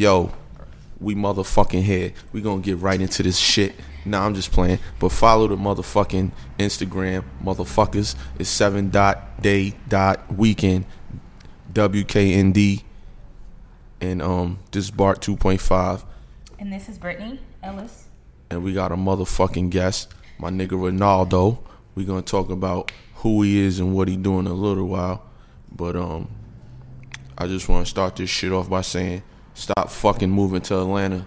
Yo, we motherfucking here. We gonna get right into this shit. Nah, I'm just playing. But follow the motherfucking Instagram, motherfuckers. It's seven dot day dot weekend, WKND, and um, this is Bart 2.5, And this is Brittany Ellis. and we got a motherfucking guest, my nigga Ronaldo. We gonna talk about who he is and what he doing in a little while, but um, I just want to start this shit off by saying, stop fucking moving to Atlanta.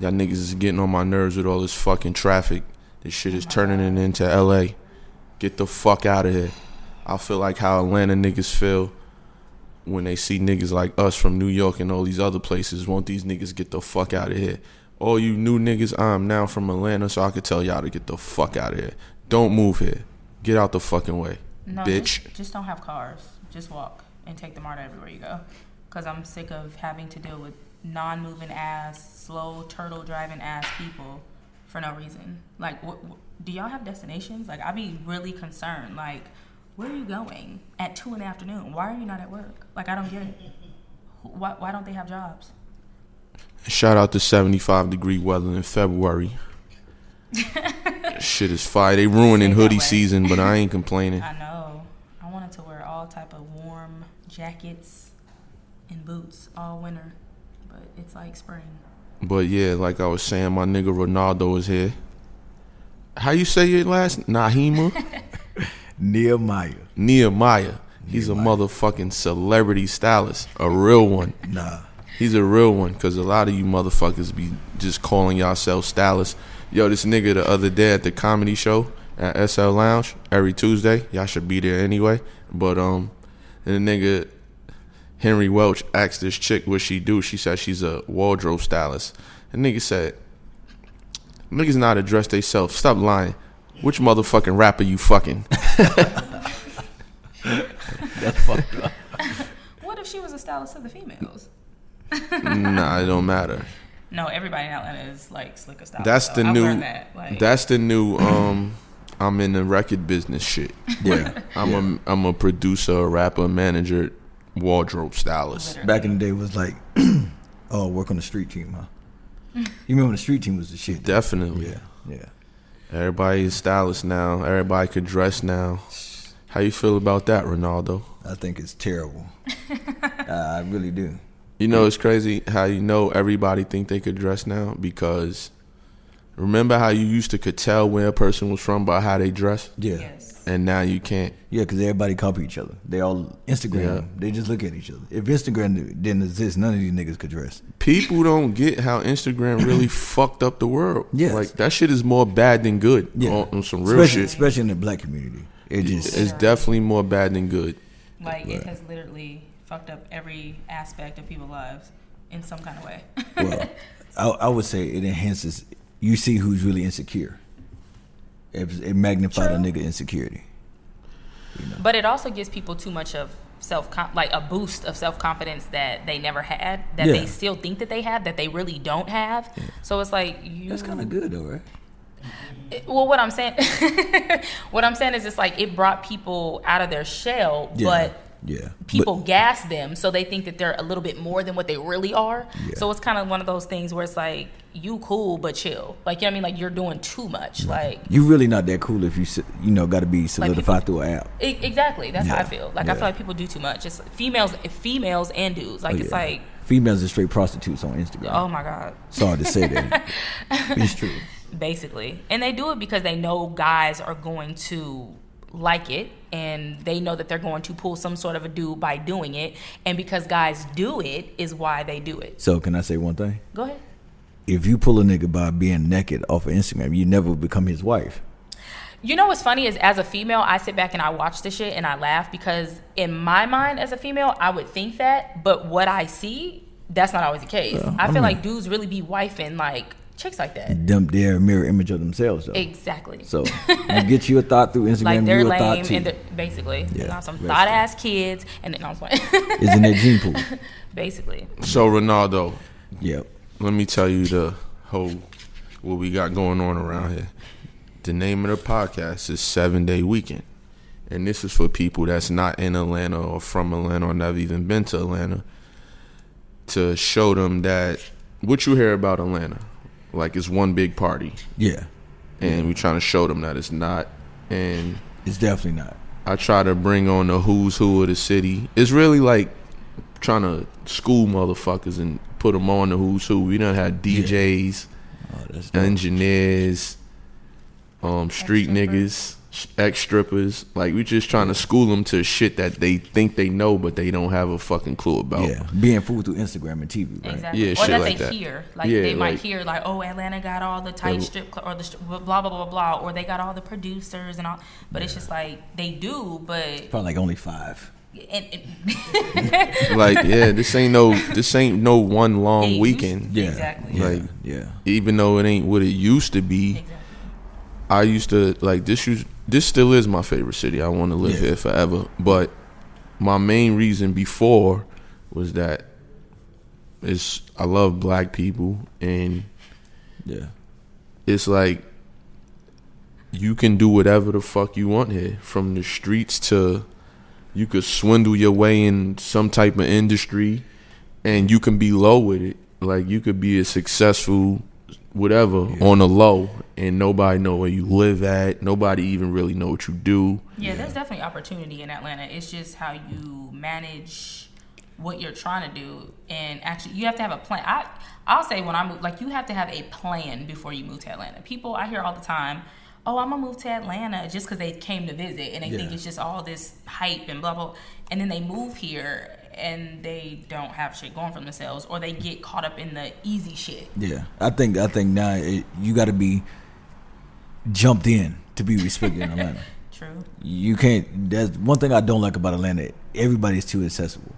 Y'all niggas is getting on my nerves with all this fucking traffic. This shit is turning it into LA. Get the fuck out of here. I feel like how Atlanta niggas feel when they see niggas like us from New York and all these other places. Won't these niggas get the fuck out of here? All you new niggas, I'm now from Atlanta, so I could tell y'all to get the fuck out of here. Don't move here. Get out the fucking way, No, bitch. Just, just don't have cars. Just walk and take the MARTA everywhere you go. Because I'm sick of having to deal with non moving ass, slow, turtle driving ass people for no reason. Like, wh- wh- do y'all have destinations? Like, I'd be really concerned. Like, where are you going at 2 in the afternoon? Why are you not at work? Like, I don't get it. Why, why don't they have jobs? Shout out to 75 degree weather in February. Shit is fire. They ruining hoodie season, but I ain't complaining. I know. I wanted to wear all type of warm jackets and boots all winter, but it's like spring. But yeah, like I was saying, my nigga Ronaldo is here. How you say your last? Nahima? Nehemiah. Nehemiah. He's a motherfucking celebrity stylist. A real one. Nah. He's a real one because a lot of you motherfuckers be just calling yourselves stylists. Yo, this nigga the other day at the comedy show at SL Lounge every Tuesday. Y'all should be there anyway. But um, and the nigga Henry Welch asked this chick what she do. She said she's a wardrobe stylist. And nigga said, "Niggas not address themselves. Stop lying. Which motherfucking rapper you fucking?" That's fucked up. What if she was a stylist of the females? nah, it don't matter. No, everybody in Atlanta is like slicker stylist. That's though. the I've new. That. Like, That's the new. Um, I'm in the record business shit. Yeah. I'm yeah. a I'm a producer, a rapper, manager, wardrobe stylist. literally. Back in the day it was like, oh, work on the street team, huh? You remember when the street team was the shit? Definitely. Yeah, yeah. Everybody is stylist now. Everybody could dress now. How you feel about that, Ronaldo? I think it's terrible. I I really do. You know it's crazy how you know everybody think they could dress now because remember how you used to could tell where a person was from by how they dress, Yeah, Yes. And now you can't. yeah, because everybody copy each other. They all Instagram. Yeah. They just look at each other. If Instagram didn't exist, none of these niggas could dress. People don't get how Instagram really fucked up the world. Yeah, like that shit is more bad than good. Yeah, on, on some real especially, shit. especially in the black community. It just It's definitely more bad than good. Like it has literally fucked up every aspect of people's lives in some kind of way. well, I, I would say it enhances. You see who's really insecure. It, it magnified a nigga insecurity. But it also gives people too much of self like a boost of self confidence that they never had, that Yeah. they still think that they have, that they really don't have. So it's like you. That's kind of good though, right? It- Well, what I'm saying, what I'm saying is, it's like it brought people out of their shell, Yeah. but yeah, people gas them so they think that they're a little bit more than what they really are. Yeah. So it's kind of one of those things where it's like you cool but chill, like you know what I mean, like you're doing too much, like. you're really not that cool if you you know got to be solidified people- through an app. E- Exactly. That's how I feel. Like I feel like people do too much. It's females, females and dudes. Like Oh, it's like, females are straight prostitutes on Instagram. oh my god, Sorry to say that. it's true. basically. And they do it because they know guys are going to like it, and they know that they're going to pull some sort of a dude by doing it. And because guys do it, is why they do it. So can I say one thing? Go ahead. If you pull a nigga by being naked off of Instagram, you never become his wife. You know what's funny is as a female, I sit back and I watch this shit and I laugh because in my mind as a female, I would think that, but what I see, that's not always the case. Well, I I feel mean- like dudes really be wifing like chicks like that. Them, they're a mirror image of themselves, though. Exactly. So you get you a thought through Instagram, like they're you a thought lame too. and they're, basically Yeah, Now some thought ass kids and then no, I'm just playing. It's in that gene pool. basically. So Ronaldo, Yep. let me tell you the whole what we got going on around here. The name of the podcast is Seven Day Weekend, and this is for people that's not in Atlanta or from Atlanta or never even been to Atlanta. to show them that what you hear about Atlanta, like it's one big party, Yeah, and we're trying to show them that it's not. And it's definitely not. I try to bring on the who's who of the city. It's really like trying to school motherfuckers and put them on the who's who. We done had DJs, Oh, engineers, um, street Ex-strippers. niggas, ex strippers. Like we're just trying to school them to shit that they think they know, but they don't have a fucking clue about. yeah, being fooled through Instagram and TV, right? Exactly. Yeah, or shit that like they that. hear. Like Yeah, they might like- hear like, oh, Atlanta got all the tight They- strip cl- or the stri- blah blah blah blah blah, or they got all the producers and all. But it's just like they do, but Probably like only five. and, and Like yeah, this ain't no this ain't no one long used- weekend. Yeah, Exactly. Yeah, Like- yeah, Even though it ain't what it used to be. exactly. I used to like this. Used, this still is my favorite city. I want to live Yeah. here forever. But my main reason before was that is I love black people, and yeah, it's like you can do whatever the fuck you want here, from the streets to you could swindle your way in some type of industry, and you can be low with it. Like you could be a successful whatever on the low, and nobody know where you live at. Nobody even really know what you do. Yeah, there's definitely opportunity in Atlanta. It's just how you manage what you're trying to do, and actually, you have to have a plan. I I'll say when I move, like you have to have a plan before you move to Atlanta. People I hear all the time, "Oh, I'm gonna move to Atlanta," just because they came to visit and they think it's just all this hype and blah blah, and then they move here and they don't have shit going for themselves, or they get caught up in the easy shit. yeah. I think I think now it, you got to be jumped in to be respected in Atlanta. True. You can't. That's one thing I don't like about Atlanta. Everybody's too accessible,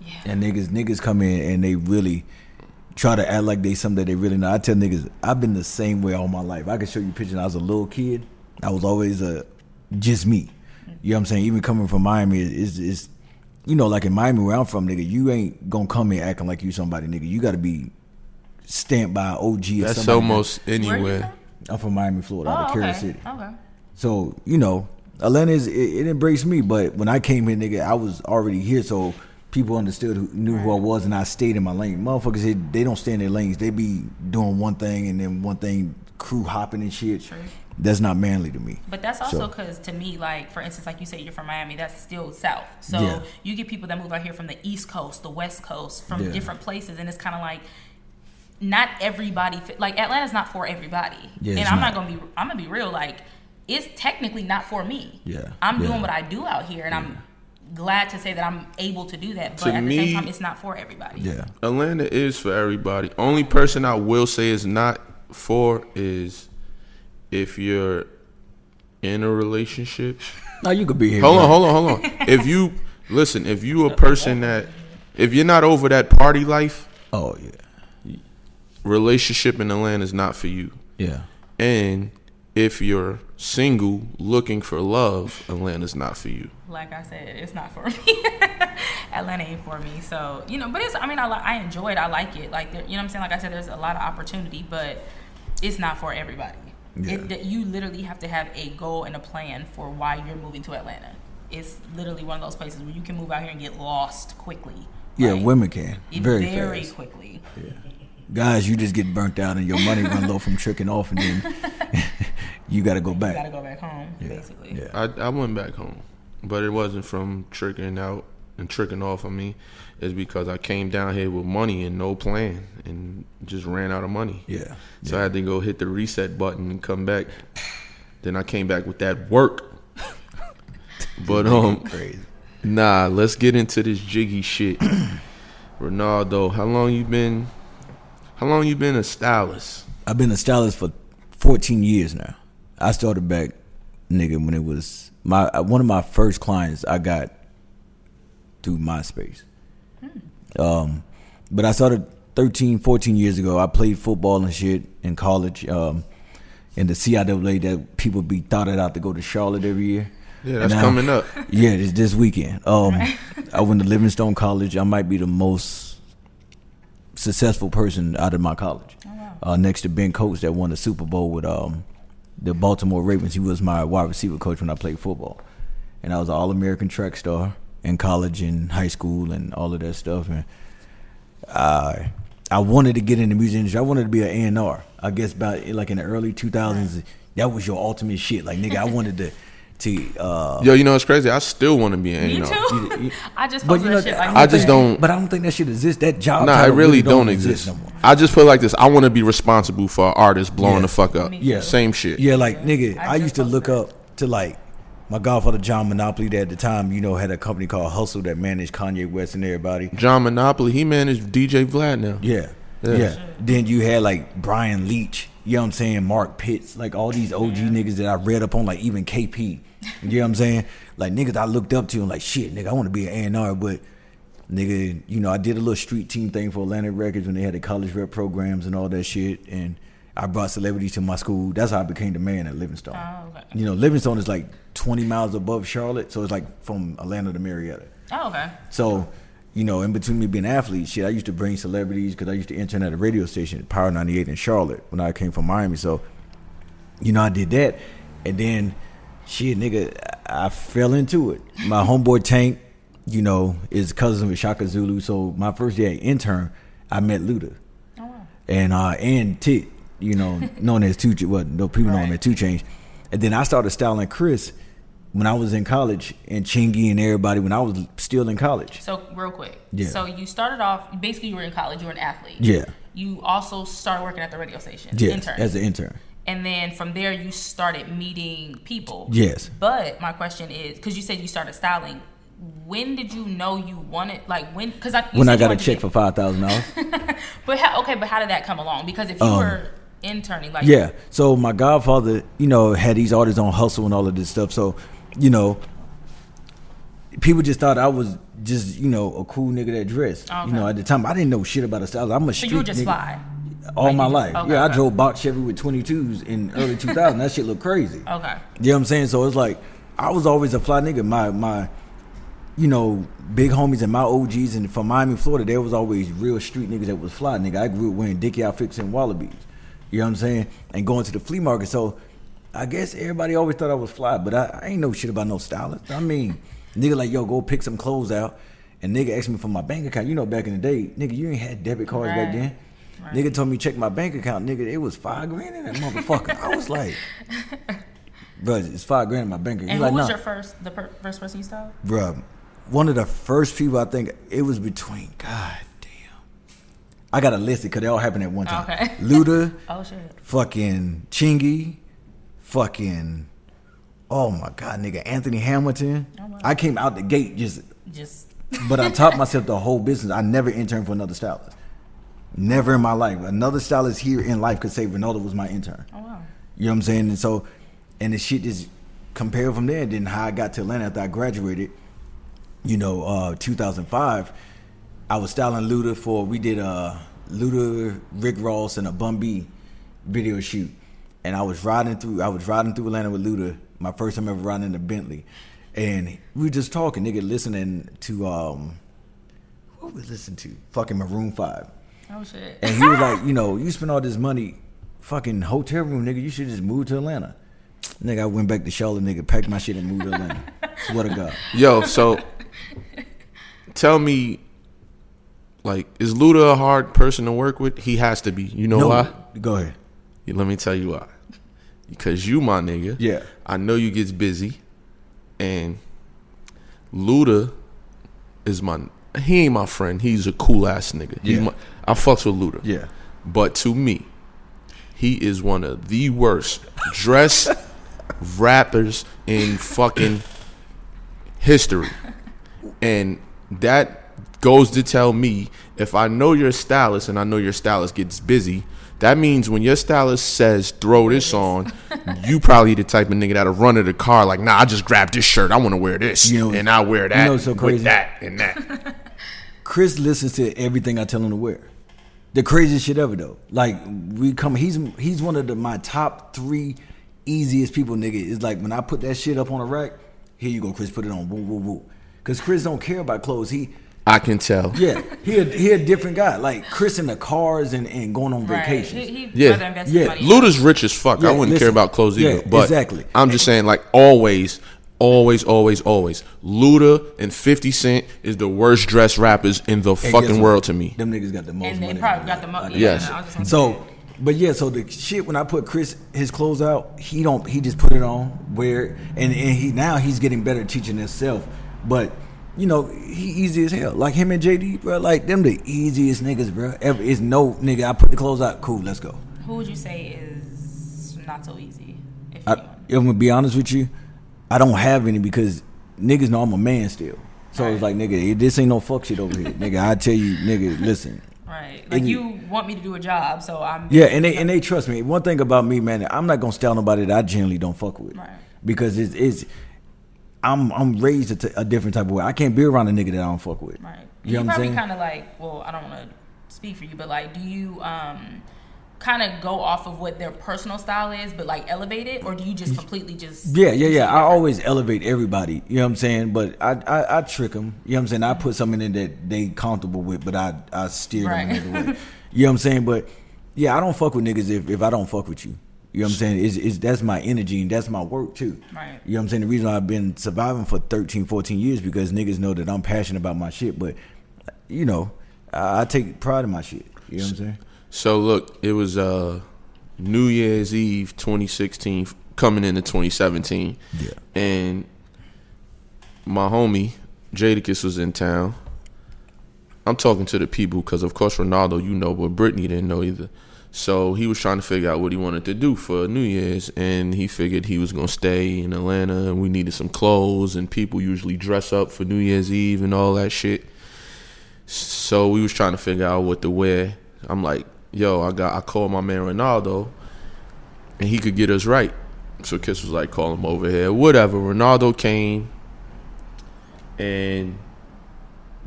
Yeah. and niggas niggas come in and they really try to act like they something that they really not. I tell niggas I've been the same way all my life. I can show you pictures. When I was a little kid. I was always a just me. You know what I'm saying? Even coming from Miami is is you know like in Miami where I'm from, nigga. You ain't gonna come here acting like you somebody, nigga. You got to be stamped by an OG. Or That's somebody almost anywhere. I'm from Miami, Florida, out of Oh, Carol okay. City. Okay. So you know, Atlanta is it, it embraced me, but when I came here, nigga, I was already here, so people understood who knew who I was, and I stayed in my lane. Motherfuckers, here, they don't stay in their lanes. They be doing one thing and then one thing, crew hopping and shit. True. That's not manly to me. But that's also So- because to me, like for instance, like you say, you're from Miami. That's still South. So Yeah. you get people that move out here from the East Coast, the West Coast, from Yeah. different places, and it's kind of like not everybody. Fit, like Atlanta's not for everybody. Yeah, and I'm not. not. gonna be. I'm gonna be real. Like it's technically not for me. Yeah, I'm yeah. doing what I do out here, and I'm glad to say that I'm able to do that. But To at the me- same time, it's not for everybody. Yeah, Atlanta is for everybody. Only person I will say is not for is if you're in a relationship. now you could be here. Hold on, hold on, hold on. If you listen, if you a person that if you're not over that party life, Oh yeah, relationship in Atlanta is not for you. yeah, And if you're single looking for love, Atlanta's not for you. like I said, it's not for me. Atlanta ain't for me. So you know, but it's. I mean, I I enjoy it. I like it. Like there, you know, what I'm saying. Like I said, there's a lot of opportunity, but it's not for everybody. Yeah. It, that you literally have to have a goal and a plan for why you're moving to Atlanta. It's literally one of those places where you can move out here and get lost quickly. yeah. Like, women can very, very fast. quickly. Guys, you just get burnt out and your money run low from tricking off, and then you got to go back. You gotta go back home, Yeah, basically. yeah. I I went back home, but it wasn't from tricking out and tricking off on me. is because I came down here with money and no plan and just ran out of money. Yeah, So I had to go hit the reset button and come back. Then I came back with that work. but um, crazy. nah, let's get into this jiggy shit. Ronaldo, how long you been? How long you been a stylist? I've been a stylist for 14 years now. I started back, nigga, when it was my one of my first clients I got through MySpace. Um, but I started 13, 14 years ago. I played football and shit in college. Um, in the CIAA that people be thought it out to go to Charlotte every year. Yeah, that's And now- coming up. Yeah, it's this weekend. Um, I went to Livingstone College. I might be the most successful person out of my college. uh, next to Ben Coates that won the Super Bowl with um, the Baltimore Ravens. He was my wide receiver coach when I played football, and I was an All American track star in college and high school and all of that stuff. And uh, I wanted to get in the music industry. I wanted to be an A&R. I guess about like in the early 2000s, that was your ultimate shit. Like nigga, I wanted to to uh, Yo, you know it's crazy. I still want to be an Me A&R. too. you- I just But you know, that shit like I just don't- But I don't think that shit exists. That job. Nah, it title really don't exist. no more. I just put it like this. I want to be responsible for artists blowing Yeah. the fuck up. Yeah. Same shit. Yeah, like nigga, I I, used to look posted up to like my godfather John Monopoly that at the time, you know, had a company called Hustle that managed Kanye West and everybody. John Monopoly, he managed DJ Vlad now. Yeah. Yeah. Yeah. Then you had like Brian Leach, you know what I'm saying, Mark Pitts, like all these OG niggas that I read up on, like even KP. You know what I'm saying? Like niggas I looked up to and like shit, nigga, I want to be an A&R, but nigga, you know, I did a little street team thing for Atlantic Records when they had the college rep programs and all that shit and I brought celebrities to my school. That's how I became the man at Livingstone. Oh, okay. You know, Livingstone is like 20 miles above Charlotte, so it's like from Atlanta to Marietta. Oh, okay. So, you know, in between me being an athlete, shit, I used to bring celebrities because I used to intern at a radio station, Power 98 in Charlotte, when I came from Miami. So, you know, I did that. And then, shit, nigga, I fell into it. My homeboy Tank, you know, is cousin with Shaka Zulu. So, my first day at intern, I met Luda. Oh, wow. And, uh, and Tit, you know, known as Two, well, no people know him as Two Chains. And then I started styling Chris when I was in college, and Chingy and everybody when I was still in college. So real quick. Yeah. So you started off basically you were in college, you were an athlete. Yeah. You also started working at the radio station. Yes, intern. as an intern. and then from there you started meeting people. Yes. But my question is, because you said you started styling, when did you know you wanted like when? Because I you When I got a check for five thousand dollars. But how, okay, but how did that come along? Because if you Um, were interning, like yeah. So my godfather, you know, had these artists on hustle and all of this stuff. So, you know, people just thought I was just, you know, a cool nigga that dressed. Okay. You know, at the time I didn't know shit about a style. I'm a street so you just nigga fly. all Like, my you life. okay, yeah, I drove box Chevy with 22s in early 2000. that shit looked crazy. Okay. You know what I'm saying? So it's like I was always a fly nigga. My my, you know, big homies and my OGs and from Miami, Florida, there was always real street niggas that was fly nigga. I grew up wearing Dickie outfits and wallabies. You know what I'm saying? And going to the flea market. So I guess everybody always thought I was fly, but I, I ain't know shit about no stylist. I mean, nigga like yo, go pick some clothes out. And nigga asked me for my bank account. You know, back in the day, nigga, you ain't had debit cards back then. Right. Nigga told me check my bank account. Nigga, it was five grand in that motherfucker. I was like, bro, it's five grand in my bank account. And He like, who was nah. your first the per- first person you styled? Bruh, one of the first people I think it was between. God I got to list it because they all happened at one time. Okay. Luda, Oh shit. fucking Chingy, fucking. Oh my god, nigga, Anthony Hamilton. Oh, wow. I came out the gate just, Just but I taught myself the whole business. I never interned for another stylist. Never in my life. Another stylist here in life could say Ronaldo was my intern. oh wow. You know what I'm saying? And so, and the shit just compared from there. Then how I got to Atlanta after I graduated, you know, uh, 2005, I was styling Luda for, we did a Luda, Rick Ross, and a Bun B video shoot. And I was riding through, I was riding through Atlanta with Luda, my first time ever riding in a Bentley. And we were just talking, nigga, listening to, um, what we listen to? Fucking Maroon 5. Oh shit. And he was like, you know, you spend all this money, fucking hotel room, nigga. You should just move to Atlanta. Nigga, I went back to Charlotte, nigga, packed my shit and moved to Atlanta. Swear to God. Yo, so tell me, like, is Luda a hard person to work with? He has to be. You know no, why? go ahead. Let me tell you why. Because you, my nigga. Yeah. I know you gets busy, and Luda is my. He ain't my friend. He's a cool ass nigga. Yeah. my- I fucks with Luda. Yeah. But to me, he is one of the worst dress rappers in fucking history. And that goes to tell me if I know your stylist and I know your stylist gets busy, that means when your stylist says throw this on, you probably the type of nigga that'll run to the car like, nah, I just grabbed this shirt. I want to wear this. You know- and I wear that know so crazy? with that and that. Chris listens to everything I tell him to wear. The craziest shit ever though. Like we come, he's he's one of the my top three easiest people, nigga. It's like when I put that shit up on a rack, here you go, Chris, put it on, woo woo woo. Cause Chris don't care about clothes. He I can tell. yeah, he a, he a different guy. Like Chris in the cars and, and going on Right. vacations. He, he Yeah. Yeah. money. Luda's rich as fuck. I wouldn't listen. care about clothes either. Yeah, but exactly. I'm just saying, like always, Always, always, always. Luda and 50 Cent is the worst dressed rappers in the Hey, guess fucking world to me. Them niggas got the most And money. they in probably got the world. money. I- Yes. I was just gonna So, but yeah, so the shit when I put Chris his clothes out, he don't he just put it on wear and and he now he's getting better teaching himself. But you know he easy as hell. Like him and JD, bro. Like them the easiest niggas, bro. Ever is no nigga. I put the clothes out. Cool, let's go. who would you say is not so easy? If I, I'm gonna be honest with you. I don't have any because niggas know I'm a man still. So it's like nigga, this ain't no fuck shit over here, nigga. I tell you, nigga, listen. Right. Like And- you want me to do a job, so I'm. Yeah, and they and they trust me. One thing about me, man, I'm not gonna style nobody that I generally don't fuck with, Right. because it's, it's I'm I'm raised a, t- a different type of way. I can't be around a nigga that I don't fuck with. Right. You You, know probably kind of like. Well, I don't want to speak for you, but like, do you um kind of go off of what their personal style is, but like elevate it, or do you just completely just? Yeah, yeah, yeah. I always elevate everybody. You know what I'm saying? But I I, I trick them. You know what I'm saying? I put something in that they comfortable with, but I I steer them Right. another way. You know what I'm saying? But yeah, I don't fuck with niggas if, if I don't fuck with you. You know what I'm saying? It's, it's, that's my energy and that's my work too. Right. You know what I'm saying? The reason why I've been surviving for 13, 14 years because niggas know that I'm passionate about my shit. But, you know, I, I take pride in my shit. You know what I'm saying? So look, it was uh New Year's Eve 2016 coming into 2017. Yeah. And my homie Jadakiss was in town. I'm talking to the people because of course Ronaldo, you know, but Brittany didn't know either. So he was trying to figure out what he wanted to do for New Year's, and he figured he was gonna stay in Atlanta, and we needed some clothes, and people usually dress up for New Year's Eve and all that shit. So we was trying to figure out what to wear. I'm like, yo, I got I called my man Ronaldo and he could get us right. So Kiss was like, call him over here. Whatever. Ronaldo came and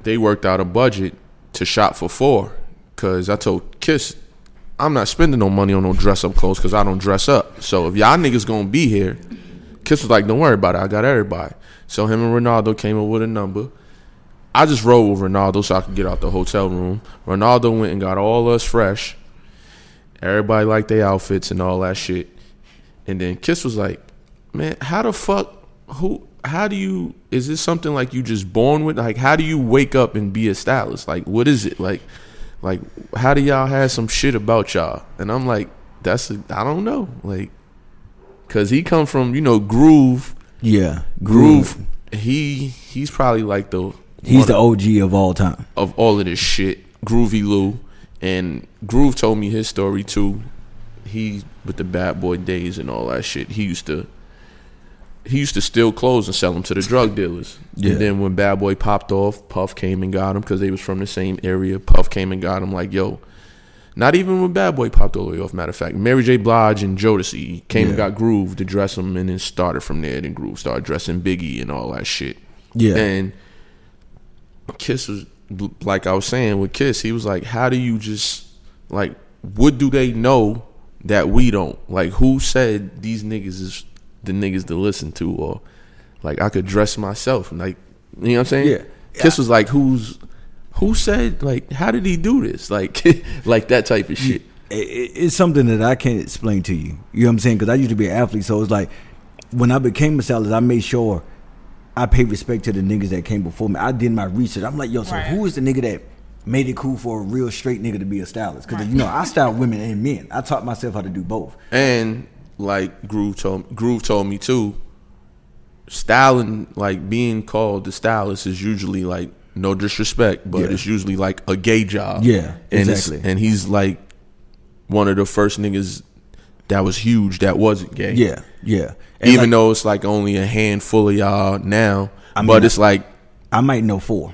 they worked out a budget to shop for four. Cause I told Kiss, I'm not spending no money on no dress up clothes because I don't dress up. So if y'all niggas gonna be here, Kiss was like, don't worry about it. I got everybody. So him and Ronaldo came up with a number. I just rode with Ronaldo so I could get out the hotel room. Ronaldo went and got all us fresh. Everybody liked their outfits and all that shit. And then Kiss was like, "Man, how the fuck? Who? How do you? Is this something like you just born with? Like, how do you wake up and be a stylist? Like, what is it? Like, like how do y'all have some shit about y'all?" And I'm like, "That's a, I don't know. Like, cause he come from you know Groove. Yeah. Groove. He he's probably like the He's the OG of all time. of all of this shit, Groovey Lew, and Groove told me his story too. He with the bad boy days and all that shit. He used to he used to steal clothes and sell them to the drug dealers. Yeah. And then when Bad Boy popped off, Puff came and got him because they was from the same area. Puff came and got him. Like yo, not even when Bad Boy popped all the way off. Matter of fact, Mary J. Blige and Jodeci came and got Groove to dress him, and then started from there. Then Groove started dressing Biggie and all that shit. Yeah. And Kiss was like I was saying with Kiss, he was like, "How do you just like what do they know that we don't? Like who said these niggas is the niggas to listen to or like I could dress myself like you know what I'm saying? Yeah. Kiss was like, "Who's who said like how did he do this? Like like that type of shit." it, it- it's something that I can't explain to you. You know what I'm saying? Because I used to be an athlete, so it's like when I became a stylist, I made sure I paid respect to the niggas that came before me. I did my research. I'm like, yo, so Right. who is the nigga that made it cool for a real straight nigga to be a stylist? Because Right. you know, I style women and men. I taught myself how to do both. And like Groove told Groove told me too, styling like being called the stylist is usually like no disrespect, but Yeah. it's usually like a gay job. Yeah, and exactly. And he's like one of the first niggas that was huge that wasn't gay. Yeah, yeah. And Even like, though it's like only a handful of y'all now, I mean, but it's like I might know four.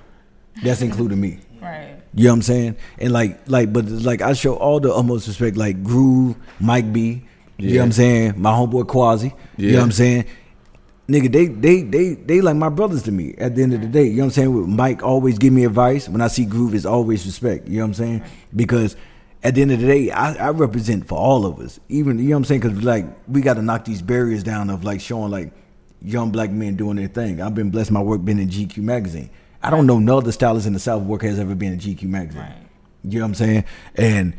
That's including me. Right. You know what I'm saying? And like, like, but like, I show all the utmost respect, like Groove, Mike B. You know what I'm saying? My homeboy Quasi. You know what I'm saying? Nigga, they they they they like my brothers to me. At the end of the day, you know what I'm saying? With Mike always give me advice. When I see Groove, it's always respect. You know what I'm saying? Because at the end of the day, I, I represent for all of us. Even you know what I'm saying? Because like we got to knock these barriers down of like showing like young black men doing their thing. I've been blessed. My work been in GQ magazine. I don't know no other stylist in the South work has ever been in GQ magazine. Right. You know what I'm saying? And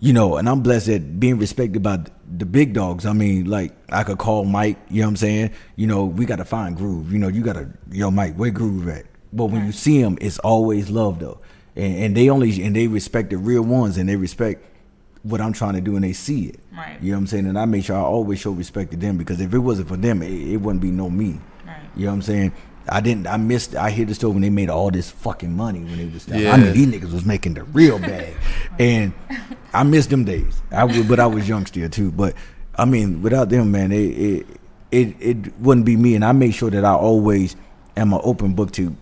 you know, and I'm blessed at being respected by the big dogs. I mean, like I could call Mike, you know what I'm saying? You know, we got to find Groove. You know, you got to, yo, Mike, where Groove at? But when you see him, it's always love though, and, and they only and they respect the real ones, and they respect what I'm trying to do, and they see it. Right. You know what I'm saying? And I make sure I always show respect to them because if it wasn't for them, it, it wouldn't be no me. Right. You know what I'm saying? I didn't. I missed. I hit the store when they made all this fucking money when they was. Yeah. I mean, these niggas was making the real bag, and I missed them days. I was, but I was young still too. But I mean, without them, man, it it it, it wouldn't be me. And I make sure that I always am an open book to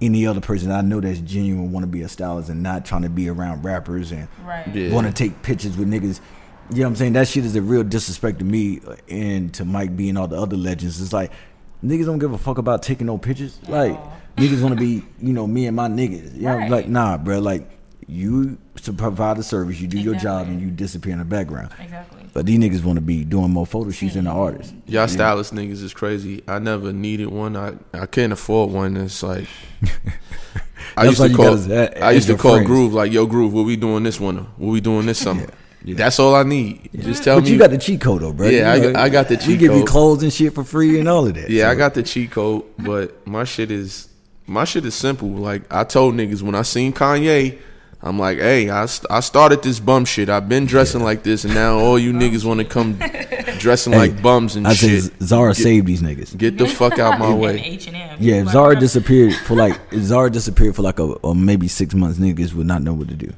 any other person I know that's genuine, want to be a stylist, and not trying to be around rappers and Right. Yeah. want to take pictures with niggas. You know what I'm saying? That shit is a real disrespect to me and to Mike B and all the other legends. It's like niggas don't give a fuck about taking no pictures. Like Aw. niggas want to be, you know, me and my niggas. You know, Right. like nah, bro. Like you to provide a service, you do your job, and you disappear in the background. Exactly. But these niggas want to be doing more photo shoots than the artists. Y'all stylist niggas is crazy. I never needed one. I I can't afford one. It's like I used why to call. gotta, uh, I used to your call. Groove like, "Yo, Groove, what we doing this winter? What we doing this summer?" Yeah. That's all I need. Just tell But me. you got the cheat code though, bro. Yeah, I You got- I got the We cheat give you code. clothes and shit for free and all of that. yeah, I got the cheat code, but my shit is my shit is simple. Like I told niggas when I seen Kanye, I'm like, "Hey, I, st- I started this bum shit. I've been dressing like this, and now all you oh. niggas want to come dressing Hey, like bums and shit. I said shit. Zara Get- saved these niggas. Get the fuck out my way." H and M. Yeah, if Zara disappeared for like if Zara disappeared for like a or maybe six months, niggas would not know what to do.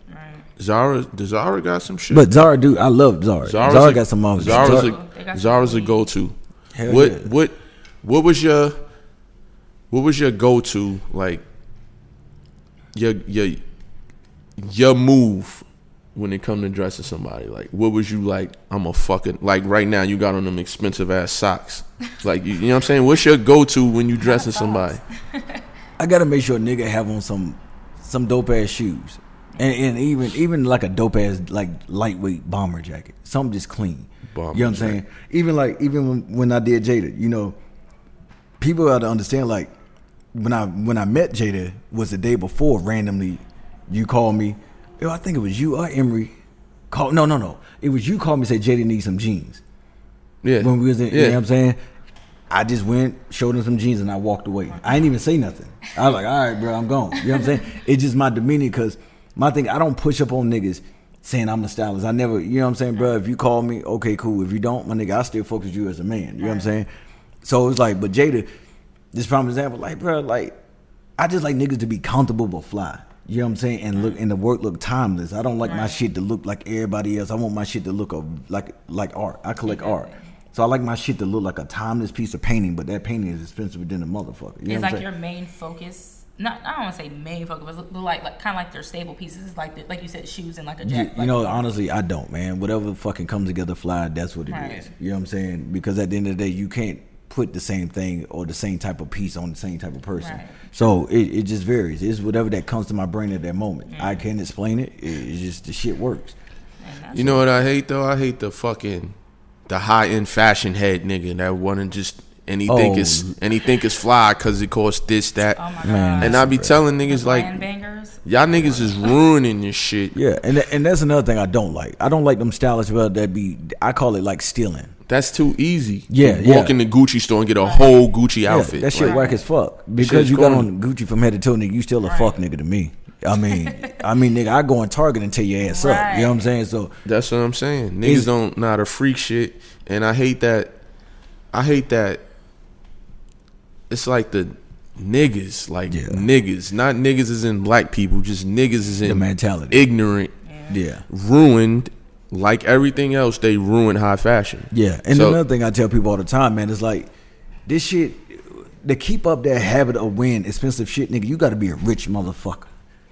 Right. Zara, does Zara got some shit? But Zara dude, I love Zara. Zara's Zara a- got some off. Zara's Zara, a Zara's a go to. Hell What yeah. what what was your what was your go to like your your your move when it come to dressing somebody? Like what was you like? I'm a fucking like right now you got on them expensive ass socks. Like you, you know what I'm saying? What's your go to when you dressing somebody? I gotta make sure a nigga have on some some dope ass shoes. And, and even even like a dope ass like lightweight bomber jacket. Something just clean. Bomber you know what I'm saying? Even like even when, when I did Jada, you know, people got to understand like when I when I met Jada was the day before randomly you called me. Yo, I think it was you or Emery. Call no no no. It was you called me and said Jada needs some jeans. Yeah. When we was in, yeah. you know what I'm saying? I just went, showed him some jeans, and I walked away. I didn't even say nothing. I was like, all right, bro, I'm gone. You know what I'm saying? It's just my demeanor because my thing, I don't push up on niggas saying I'm a stylist. I never, you know what I'm saying, bro? If you call me, okay, cool. If you don't, my nigga, I still focus you as a man. You know what I'm saying? So it's like, but Jada, this prime example, like, bro, like, I just like niggas to be comfortable but fly. You know what I'm saying? And look, and the work look timeless. I don't like my shit to look like everybody else. I want my shit to look a, like like art. I collect art. So I like my shit to look like a timeless piece of painting, but that painting is expensive than a motherfucker. You know It's what I'm like your main focus. Not, I don't want to say main focus, but but like, like kind of like their stable pieces, like the, like you said, shoes and like a jacket. you like know, honestly, I don't, man. Whatever fucking comes together fly, that's what it is. Right. You know what I'm saying? Because at the end of the day, you can't put the same thing or the same type of piece on the same type of person. Right. So it, it just varies. It's whatever that comes to my brain at that moment. I Mm. can't explain it. It- It's just the shit works. and You know what I hate though? I hate the fucking the high end fashion head nigga that want to just and he think Oh. it's and he think it's fly because it costs this that. Oh my god. Man, and I be telling niggas The like bangers. y'all niggas is ruining this shit. Yeah, and tha- and that's another thing I don't like. I don't like them stylists well that be. I call it like stealing. That's too easy. Yeah, To walk yeah. in the Gucci store and get a whole Gucci Yeah, outfit. that shit Like, whack as fuck. Because you got corny. on Gucci from head to toe, nigga, you still a fuck nigga to me. I mean, I mean, nigga, I go on Target and tear your ass up. You know what I'm saying? So That's what I'm saying. Niggas don't not a freak shit, and I hate that. I hate that. It's like the niggas, like Yeah. niggas, not niggas is in black people, just niggas is in The mentality. ignorant, yeah, ruined. Like everything else, they ruin high fashion. yeah. And So- another thing I tell people all the time, man, is like this shit. To keep up that habit of wearing expensive shit, nigga, you got to be a rich motherfucker.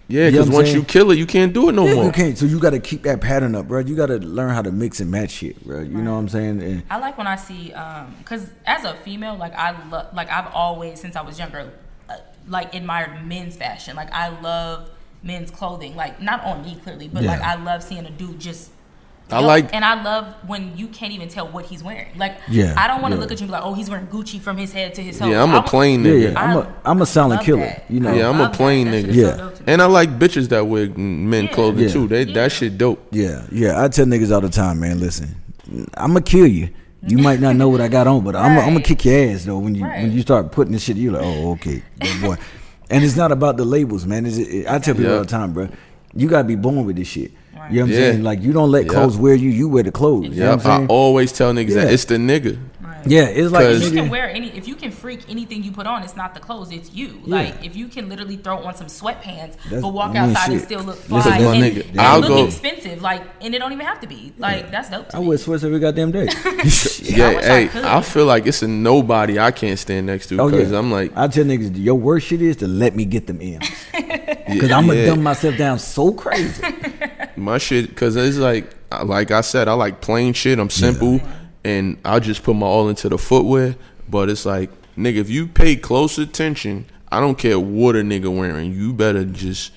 Yeah, You know because once saying? you kill it, you can't do it no Yeah, more. you can't. So you got to keep that pattern up, bro. You got to learn how to mix and match shit, bro. You know what I'm saying? And I like when I see, um, cause as a female, like I love, like I've always since I was younger, uh, like admired men's fashion. Like I love men's clothing. Like not on me clearly, but like I love seeing a dude just I Yo, like- and I love when you can't even tell what he's wearing. Like, Yeah, I don't want to yeah. look at you and be like, oh, he's wearing Gucci from his head to his toe. Yeah, I'm a a plain nigga. yeah. I'm a I'm a silent killer. You know. Yeah, I'm a plain nigga. Yeah. And I like bitches that wear men Yeah. clothing Yeah. too. They Yeah. that shit dope. Yeah, yeah. I tell niggas all the time, man. Listen, I'm gonna kill you. You might not know what I got on, but I'm I'm gonna Right. kick your ass though. When you when you start putting this shit, you're like, oh, okay, good boy. and it's not about the labels, man. It's, it, I tell people Yeah. all the time, bro. You gotta be born with this shit. Right. You know what I'm Yeah. saying? Like you don't let Yeah. clothes wear you. You wear the clothes. You know Yeah, what I'm I saying? always tell niggas that it's the nigga. Right. yeah, it's like If you can wear any, if you can freak anything you put on, it's not the clothes, it's you. Yeah. Like if you can literally throw on some sweatpants, That's- but walk I mean, outside and still look Listen, fly and, nigga, and I'll look go- expensive, like, and it don't even have to be. Like that's dope. To I me. wear sweats every goddamn day. Yeah, I wish I hey, could. I, feel like it's a nobody I can't stand next to Oh because yeah, I'm like, I tell niggas your worst shit is to let me get them in, because yeah, I'm gonna yeah. dumb myself down so crazy. My shit because it's like, like I said, I like plain shit. I'm simple, and I just put my all into the footwear. But it's like, nigga, if you pay close attention, I don't care what a nigga wearing. You better just,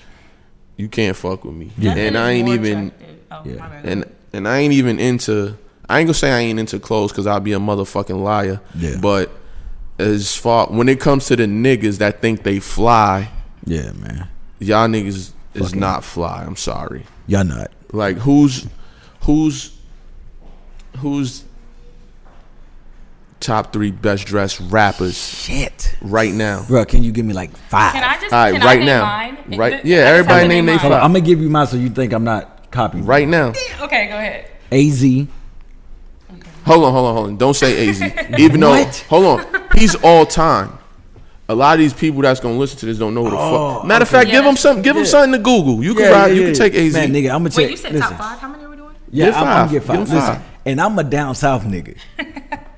you can't fuck with me. Yeah. And I ain't even. Oh, Yeah. and and I ain't even into. I ain't gonna say I ain't into clothes because I'll be a motherfucking liar. Yeah. But as far when it comes to the niggas that think they fly, Yeah, man. y'all niggas is not fly. I'm sorry. Y'all not. Like who's who's who's top three best dressed rappers Shit. right now? Bro, can you give me like five? Can I just All right, can right I name now. mine? Right- I yeah, everybody to name they. Hold on, five. I'm gonna give you mine so you think I'm not copying. Right now. Okay, go ahead. Az. Hold on, hold on, hold on. Don't say AZ. Even though What? hold on. He's all time. A lot of these people that's gonna listen to this don't know who the Oh, fuck. Matter of okay. fact, Yeah, give them that's- some give them something to Google. You can ride, you can take AZ. Man, nigga, I'm gonna take. Wait, take. you said listen. top five? How many are we doing? Yeah, Get I'm five. gonna get five. him Listen, five. and I'm a down south nigga.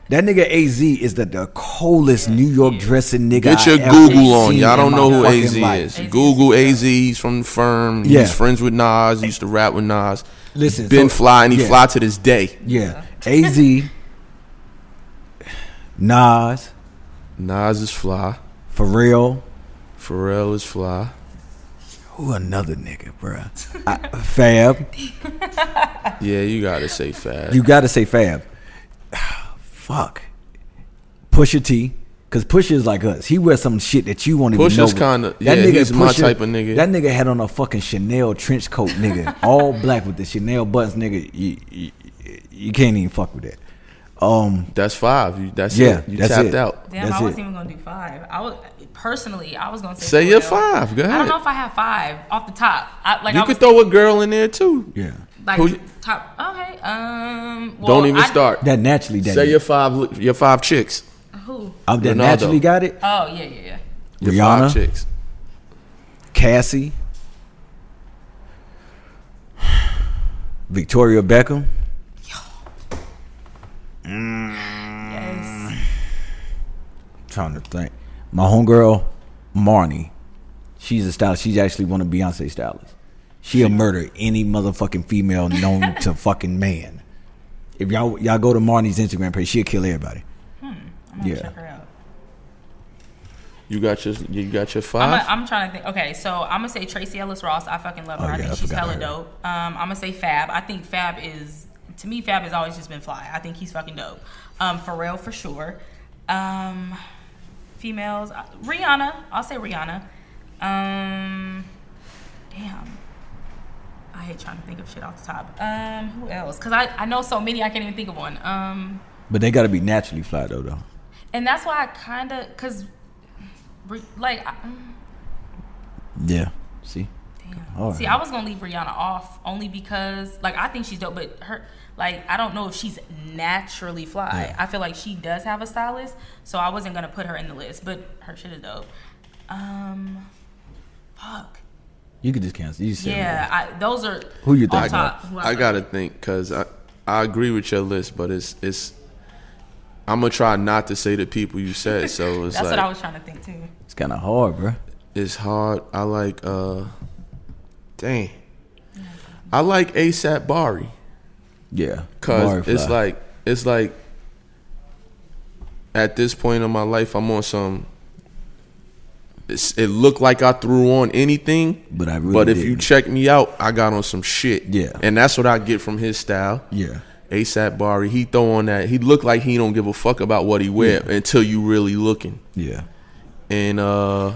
that nigga Az is the, the coldest New York dressing nigga. Get I your ever Google on. Y'all in don't know who AZ life. is. AZ Google AZ. He's from the firm. Yeah. He's friends with Nas. He used to rap with Nas. Listen, been so- fly and he yeah. fly to this day. Yeah, Az, Nas, Nas is fly. Pharrell. Pharrell is fly. Who another nigga, bruh? I, Fab. Yeah, you gotta say fast. You gotta say Fab. Fuck. Pusha T. Cause Pusha is like us. He wears some shit that you won't even know. Pusha's kinda- yeah, he's my type of nigga. That nigga had on a fucking Chanel trench coat, nigga, all black with the Chanel buttons, nigga. You, you, you can't even fuck with that. Um, That's five. You, that's Yeah, it. You that's tapped it. out. Damn, That's I wasn't it. even gonna do five. I was personally, I was gonna say. Say your five. Go ahead. I don't know if I have five off the top. I, like You I could was throw a girl in there too. yeah, like who- top. Okay. Um. Well, Don't even I- start. that naturally. That Say your five. Your five chicks. Who? oh, that Ronaldo. naturally got it. Oh yeah, yeah, yeah. Your Rihanna, five chicks. Cassie, Victoria Beckham. Yes. trying to think. My homegirl, Marnie. She's a stylist. She's actually one of Beyonce's stylists. She'll murder any motherfucking female known to fucking man. If y'all y'all go to Marnie's Instagram page, she'll kill everybody. I'm gonna Yeah. check her out. You got your. You got your I'm, five. a, I'm trying to think. Okay, so I'm gonna say Tracee Ellis Ross. I fucking love her. Oh, I think I she's hella her. dope. Um, I'm gonna say Fab. I think Fab is to me. Fab has always just been fly. I think he's fucking dope. Um, Pharrell for sure. Um, females. uh, Rihanna. I'll say Rihanna. Um, damn. I hate trying to think of shit off the top. Um, who else? Because I, I know so many I can't even think of one. Um, But they got to be naturally fly though, though. and that's why I kind of cause like. I, mm, Yeah. See. Damn. All right. See, I was gonna leave Rihanna off only because, like, I think she's dope, but her, like, I don't know if she's naturally fly. Yeah. I feel like she does have a stylist, so I wasn't gonna put her in the list. But her shit is dope. Um, fuck. You could just cancel. You said Yeah, I, those are Who you off think? top, who I like. gotta think because I I agree with your list, but it's it's. I'm gonna try not to say the people you said, so it's That's like what I was trying to think too. it's kind of hard, bro. it's hard. I like uh, dang, I like ASAP Bari Yeah. because Bar it's like it's like at this point in my life, I'm on some. it's, it looked like I threw on anything, But I really But if you didn't. check me out, I got on some shit. Yeah. and that's what I get from his style. Yeah. ASAP Bari, he throw on that. He look like he don't give a fuck about what he wear until you really looking. Yeah. And uh,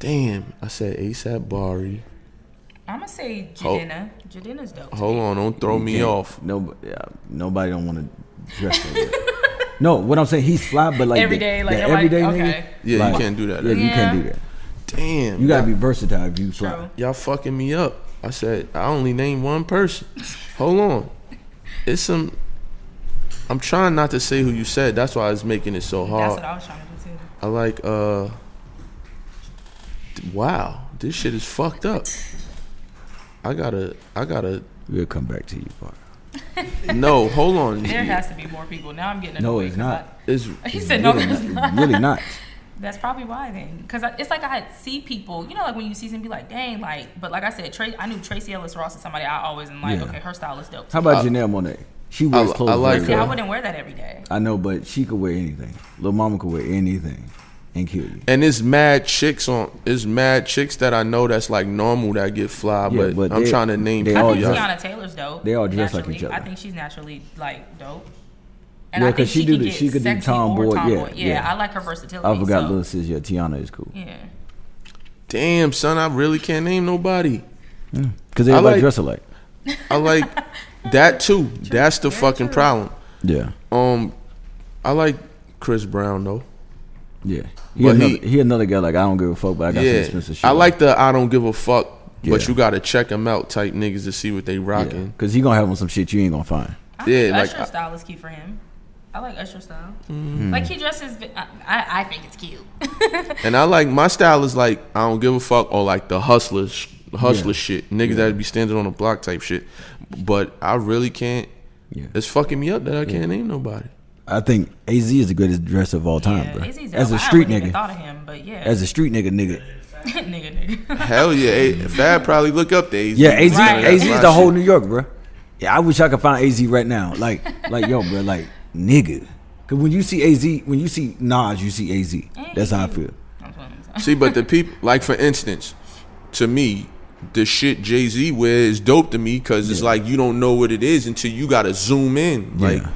damn, I said ASAP Bari. I'm gonna say Hold- Jadena. Jadena's dope. Hold on, don't throw me Can't- off. Nobody, yeah, nobody don't want to dress like that. no, what I'm saying, he's fly, but like Every the- day, like, the nobody- everyday okay. nigga. Yeah, like- you can't do that. Yeah, you can't do that. Damn, You gotta be versatile if you fly. True. y'all fucking me up. I said I only named one person. Hold on, it's some. I'm trying not to say who you said. That's why I was making it so hard. That's hard. what I was trying to do too. I like. uh Wow, this shit is fucked up. I gotta. I gotta. We'll come back to you, Bar. No, hold on. There has to be more people. Now I'm getting No, annoyed. it's 'cause not. It's he said no, there's not. Really not. That's probably why then, because it's like I see people, you know, like when you see them, be like, dang, like. But like I said, Tra- I knew Tracee Ellis Ross is somebody I always am like, Yeah. okay, her style is dope. How about Janelle Monáe? She wears I- clothes. I like very See, I wouldn't wear that every day. I know, but she could wear anything. Little Mama could wear anything and kill you. and it's mad chicks on. It's mad chicks that I know that's like normal that get fly, Yeah, but, but I'm they- trying to name they I all people. think dress- y'all- Teyana Taylor's dope. they all dress like each other. I think she's naturally like dope. And Yeah, because she she, do can the- get she could do sexy or tomboy, yeah. Yeah, yeah. I like her versatility. I forgot so, Lil Sis. Yeah, Teyana is cool. Yeah, Damn, son, I really can't name nobody. Because I everybody like- dress alike. I like that too. That's the Very fucking true. problem. Yeah. Um, I like Chris Brown though. Yeah. He, But another, he- he, another guy like, I don't give a fuck, but I got some expensive shit. I like the I don't give a fuck, Yeah. but you gotta check them out type niggas to see what they Yeah. rocking. Because he going to have on some shit you ain't going to find. I Yeah, think like, Usher's I- style is cute for him. I like Usher style. Mm-hmm. Like he dresses. I, I, I think it's cute. And I like my style is like I don't give a fuck or like the hustlers, hustler Yeah. shit, niggas that be standing on the block type shit. But I really can't. Yeah. It's fucking me up that I can't name nobody. I think AZ is the greatest dresser of all time, yeah, bro. AZ's As a street nigga. thought of him, but yeah, As a street nigga, nigga. nigga, nigga. Hell yeah, A- Fab probably look up to AZ. Yeah, AZ, Right. AZ is the whole shit. New York, bro. Yeah, I wish I could find AZ right now. Like, like yo, bro, like nigga. Cause when you see AZ, when you see Nas, you see AZ. That's how I feel. That's what I'm saying. See, but the people, like for instance, to me, the shit Jay Z wears is dope to me because it's like you don't know what it is until you gotta zoom in. Like, Yeah.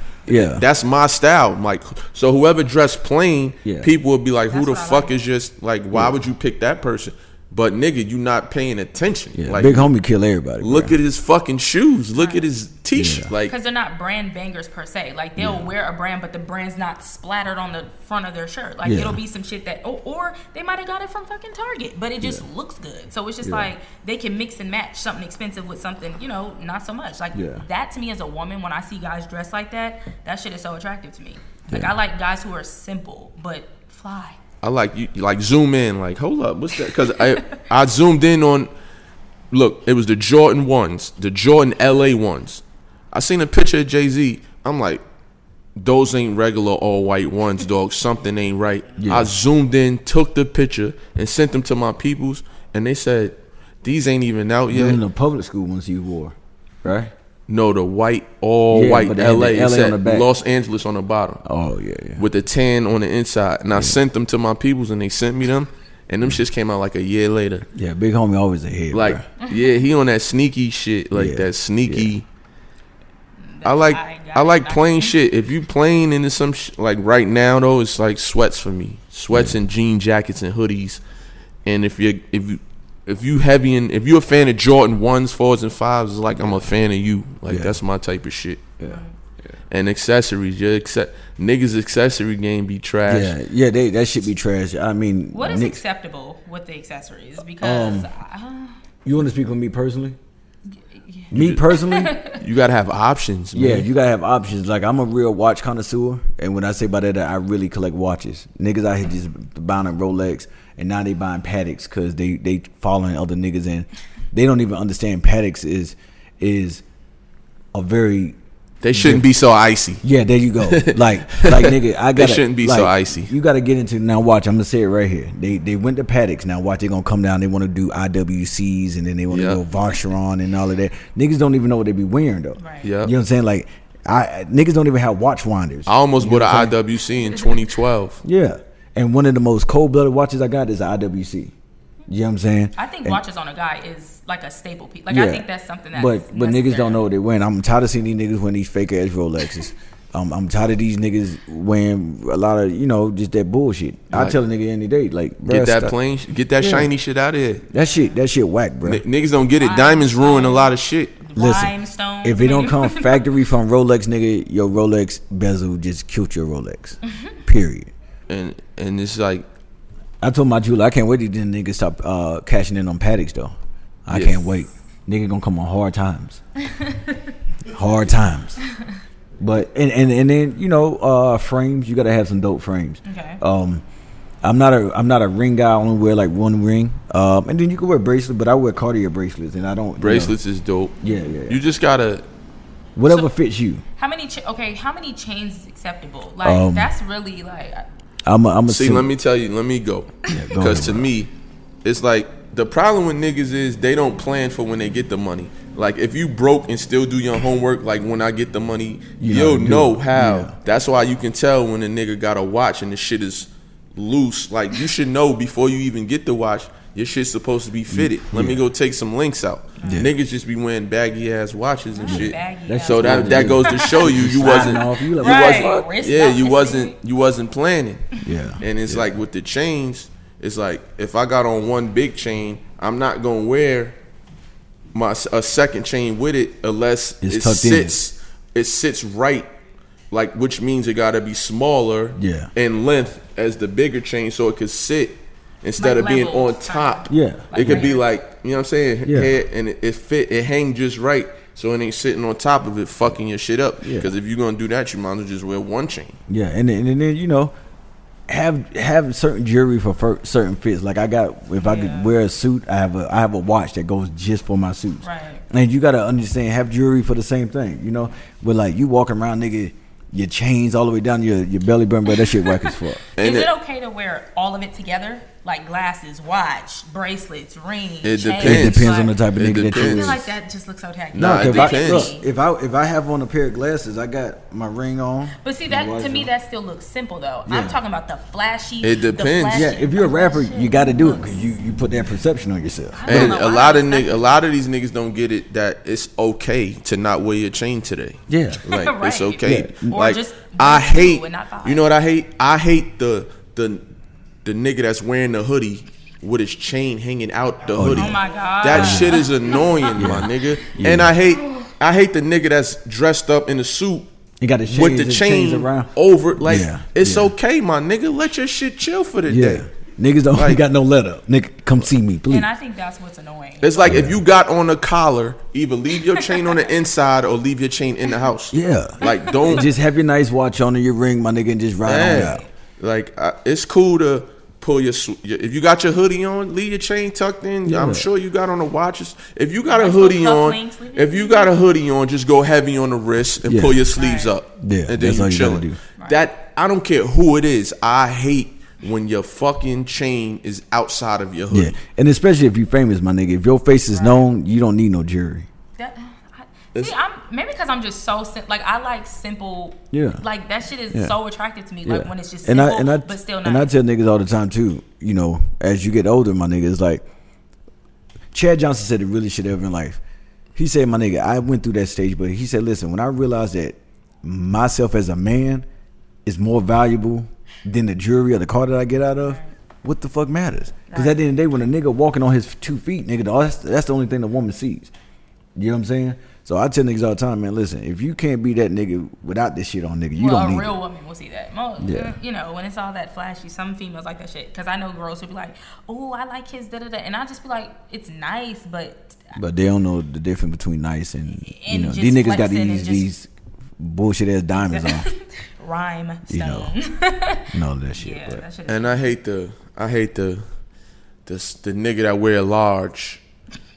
That's my style. Like, so whoever dressed plain, Yeah. people would be like, "Who That's the fuck like. is just like? Why would you pick that person?" But nigga, you not paying attention. Yeah, Like, big homie kill everybody. look bro. at his fucking shoes. Look at his t-shirt. Yeah. Like, Because they're not brand bangers per se. Like they'll wear a brand, but the brand's not splattered on the front of their shirt. Like Yeah. it'll be some shit that, or, or they might have got it from fucking Target, but it just looks good. So it's just Yeah. like they can mix and match something expensive with something, you know, not so much. Like Yeah. that to me as a woman, when I see guys dressed like that, that shit is so attractive to me. Like I like guys who are simple but fly. I like you like zoom in. Like, hold up, what's that? Because I I zoomed in on. Look, it was the Jordan ones, the Jordan LA ones. I seen a picture of Jay Z. I'm like, those ain't regular all white ones, dog. Something ain't right. Yeah. I zoomed in, took the picture, and sent them to my peoples, and they said, these ain't even out You're yet. in the public school ones you wore, right? No, the white, all Yeah, white but they the LA. It LA on said the back. Los Angeles on the bottom Oh yeah, yeah. with the tan on the inside. And I sent them to my peoples, and they sent me them, and them shits came out like a year later. Yeah, big homie always ahead. Like, Like, yeah, he on that sneaky shit, like Yeah, that sneaky. I like got I like not plain shit. If you plain into some sh- like right now though, it's like sweats for me. Sweats and jean jackets and hoodies. And if you if you if you heavy and if you're a fan of Jordan ones, fours, and fives, it's like I'm a fan of you. Like Yeah. that's my type of shit. yeah, yeah. And accessories, your acce- niggas accessory game be trash. yeah, yeah. They that should be trash. I mean, What is Nick, acceptable with the accessories? Because Um, uh, you want to speak with me personally? Me personally, You gotta have options. Man. yeah, you gotta have options. Like I'm a real watch connoisseur, and when I say by that, I really collect watches. Niggas out here just buying a Rolex, and now they buying Pateks because they they following other niggas, and they don't even understand Pateks is is a very they shouldn't be so icy. Yeah, there you go. Like, like nigga, I got. shouldn't be so icy. You got to get into now. Watch, I'm gonna say it right here. They they went to Pateks. Now watch, they gonna come down. They want to do IWCs and then they want to Yeah. go Vacheron and all of that. Niggas don't even know what they be wearing though. Right. Yeah. You know what I'm saying? Like, I niggas don't even have watch winders. I almost You know bought an IWC in 2012. Yeah. And one of the most cold blooded watches I got is IWC. You know what I'm saying? I think And- watches on a guy is like a staple piece. Like I think that's something that's but but niggas don't know what they wearing. I'm tired of seeing these niggas wearing these fake ass Rolexes. Um, I'm tired of these niggas wearing a lot of you know just that bullshit. I tell a nigga any day like bruh, Get that stop- plain, get that Yeah. shiny shit out of here. That shit that shit whack, bro. N- niggas don't get it. Diamonds ruin a lot of shit. Listen, Rhinestone. if it don't come factory from Rolex, nigga, your Rolex bezel just killed your Rolex. Period. And and it's like I told my jeweler I can't wait till these niggas stop uh, cashing in on Pateks though. I Yeah. can't wait. Nigga gonna come on hard times. hard times. But and, and and then you know uh, frames. You gotta have some dope frames. Okay. Um, I'm not a I'm not a ring guy. I only wear like one ring. Um, and then you can wear bracelets, but I wear Cartier bracelets, and I don't you know, bracelets is dope. Yeah, yeah, yeah. You just gotta. whatever So- fits you. How many? Cha- okay, how many chains is acceptable? Like Um, that's really like. I'm a, I'm a See, let me tell you. Let me go. Because to me, it's like the problem with niggas is they don't plan for when they get the money. Like if you broke and still do your homework, like when I get the money, You know you'll how know how. Yeah. That's why you can tell when a nigga got a watch and the shit is loose. Like you should know before you even get the watch, your shit's supposed to be fitted. Let me go take some links out. Yeah. Niggas just be wearing baggy ass watches and shit. baggy That's ass So that watches. that goes to show you you wasn't off, you like, you Right. wasn't yeah you wasn't you wasn't planning. Yeah. And it's Yeah. like with the chains, it's like if I got on one big chain, I'm not gonna wear my a second chain with it unless It's it tucked in. sits it sits right, like which means it gotta be smaller Yeah. in length as the bigger chain so it could sit instead Like of being level, on kinda. top. Yeah. it Like could be layered. like you know what I'm saying, Yeah. head and it, it fit it hang just right. So it ain't sitting on top of it, fucking your shit up. Yeah. Because if you're gonna do that, you might as well just wear one chain. Yeah, and then, and then you know, have have certain jewelry for fir- certain fits. Like I got, if I could wear a suit, I have a I have a watch that goes just for my suits. Right. And you gotta understand, have jewelry for the same thing. You know, but like you walking around, nigga, your chains all the way down your your belly button, but that shit whack as fuck. Is it, it- okay to wear all of it together, like glasses, watch, bracelets, rings? It depends. It depends on the type of It nigga that you I is. feel like that just looks so tacky. Nah, No, it if I, look, if I if I have on a pair of glasses, I got my ring on. But see that to me on. that still looks simple though. Yeah. I'm talking about the flashy. It depends. flashy- yeah, if you're a rapper, you got to do it because you you put that perception on yourself. And a lot of I'm nigg- a lot of these niggas don't get it that it's okay to not wear your chain today. Yeah. Like it's okay. Yeah. Or Like just I hate. and not. You know what I hate? I hate the the the nigga that's wearing the hoodie with his chain hanging out the oh, hoodie. Oh my God. That shit is annoying, my nigga. And I hate I hate the nigga that's dressed up in a suit He got his with the chains chain around. over. Like Yeah, it's yeah. okay, my nigga. Let your shit chill for the Yeah. day. Niggas don't Like- got no letter. Nigga, come see me, please. And I think that's what's annoying. It's like if you got on a collar, either leave your chain on the inside or leave your chain in the house. yeah. Like don't And just have your nice watch on and your ring, my nigga, and just ride on Yeah. out. Like I, it's cool to pull your, your if you got your hoodie on, leave your chain tucked in. Yeah. I'm sure you got on the watches. If you got a hoodie on, cufflinks, leave it- if you got a hoodie on, just go heavy on the wrist and Yeah. pull your sleeves Right. up. Yeah, and then that's you all you gotta That I don't care who it is. I hate when your fucking chain is outside of your hoodie. Yeah. And especially if you're famous, my nigga. If your face is known, you don't need no jury. That, I, see, I'm maybe because I'm just so sim- like I like simple. Yeah. Like that shit is Yeah. so attractive to me. Like when it's just and simple, I and I but still not. and I tell niggas all the time too. You know, as you get older, my niggas like Chad Johnson said it really should ever in life. He said, my nigga, I went through that stage, but he said, listen, when I realized that myself as a man is more valuable than the jewelry or the car that I get out of, what the fuck matters? Because at the end of the day, when a nigga walking on his two feet, nigga, that's, that's the only thing the woman sees. You know what I'm saying? So I tell niggas all the time, man, listen, if you can't be that nigga without this shit on, nigga, you well, don't know. Well, a real it. woman will see that. Mo- Yeah. You know, when it's all that flashy, some females like that shit. Because I know girls who be like, "Oh, I like his da da da," and I just be like, "It's nice, but But they don't know the difference between nice and you know these niggas got these just- these bullshit ass diamonds on. rhyme You know. stone." and all that shit. yeah, but that shit. And I hate the I hate the the the nigga that wear large,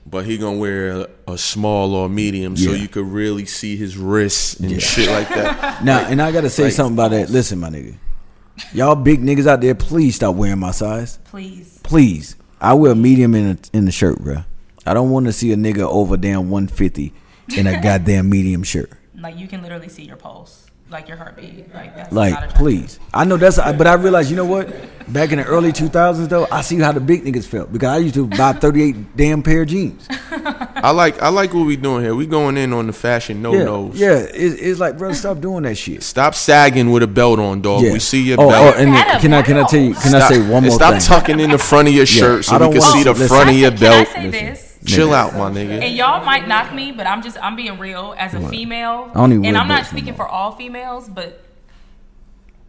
but he gonna wear a, a small or medium, so you could really see his wrists and Yeah. shit like that. now, and I gotta say like- something about that. Listen, my nigga, y'all big niggas out there, please stop wearing my size. Please. Please, I wear medium in a, in the shirt, bro. I don't want to see a nigga over damn one fifty in a goddamn medium shirt. Like you can literally see your pulse. Like your heartbeat. Like that's Like, attractive. please. I know that's, but I realized, you know what? Back in the early 2000s, though, I see how the big niggas felt because I used to buy 38 damn pair of jeans. I like I like what we doing here. We going in on the fashion no Yeah, nos. yeah. It's, it's like, bro, stop doing that shit. Stop sagging with a belt on, dog. Yeah. We see your oh, belt. Oh, and At can I can I tell you? Can I say one more Stop thing? Stop tucking in the front of your shirt so I we don't can see the listen. front of your say- belt. Can I say Listen. this? Chill out, my nigga. And y'all might knock me, but I'm just I'm being real as a female. I and I'm not speaking for all females, but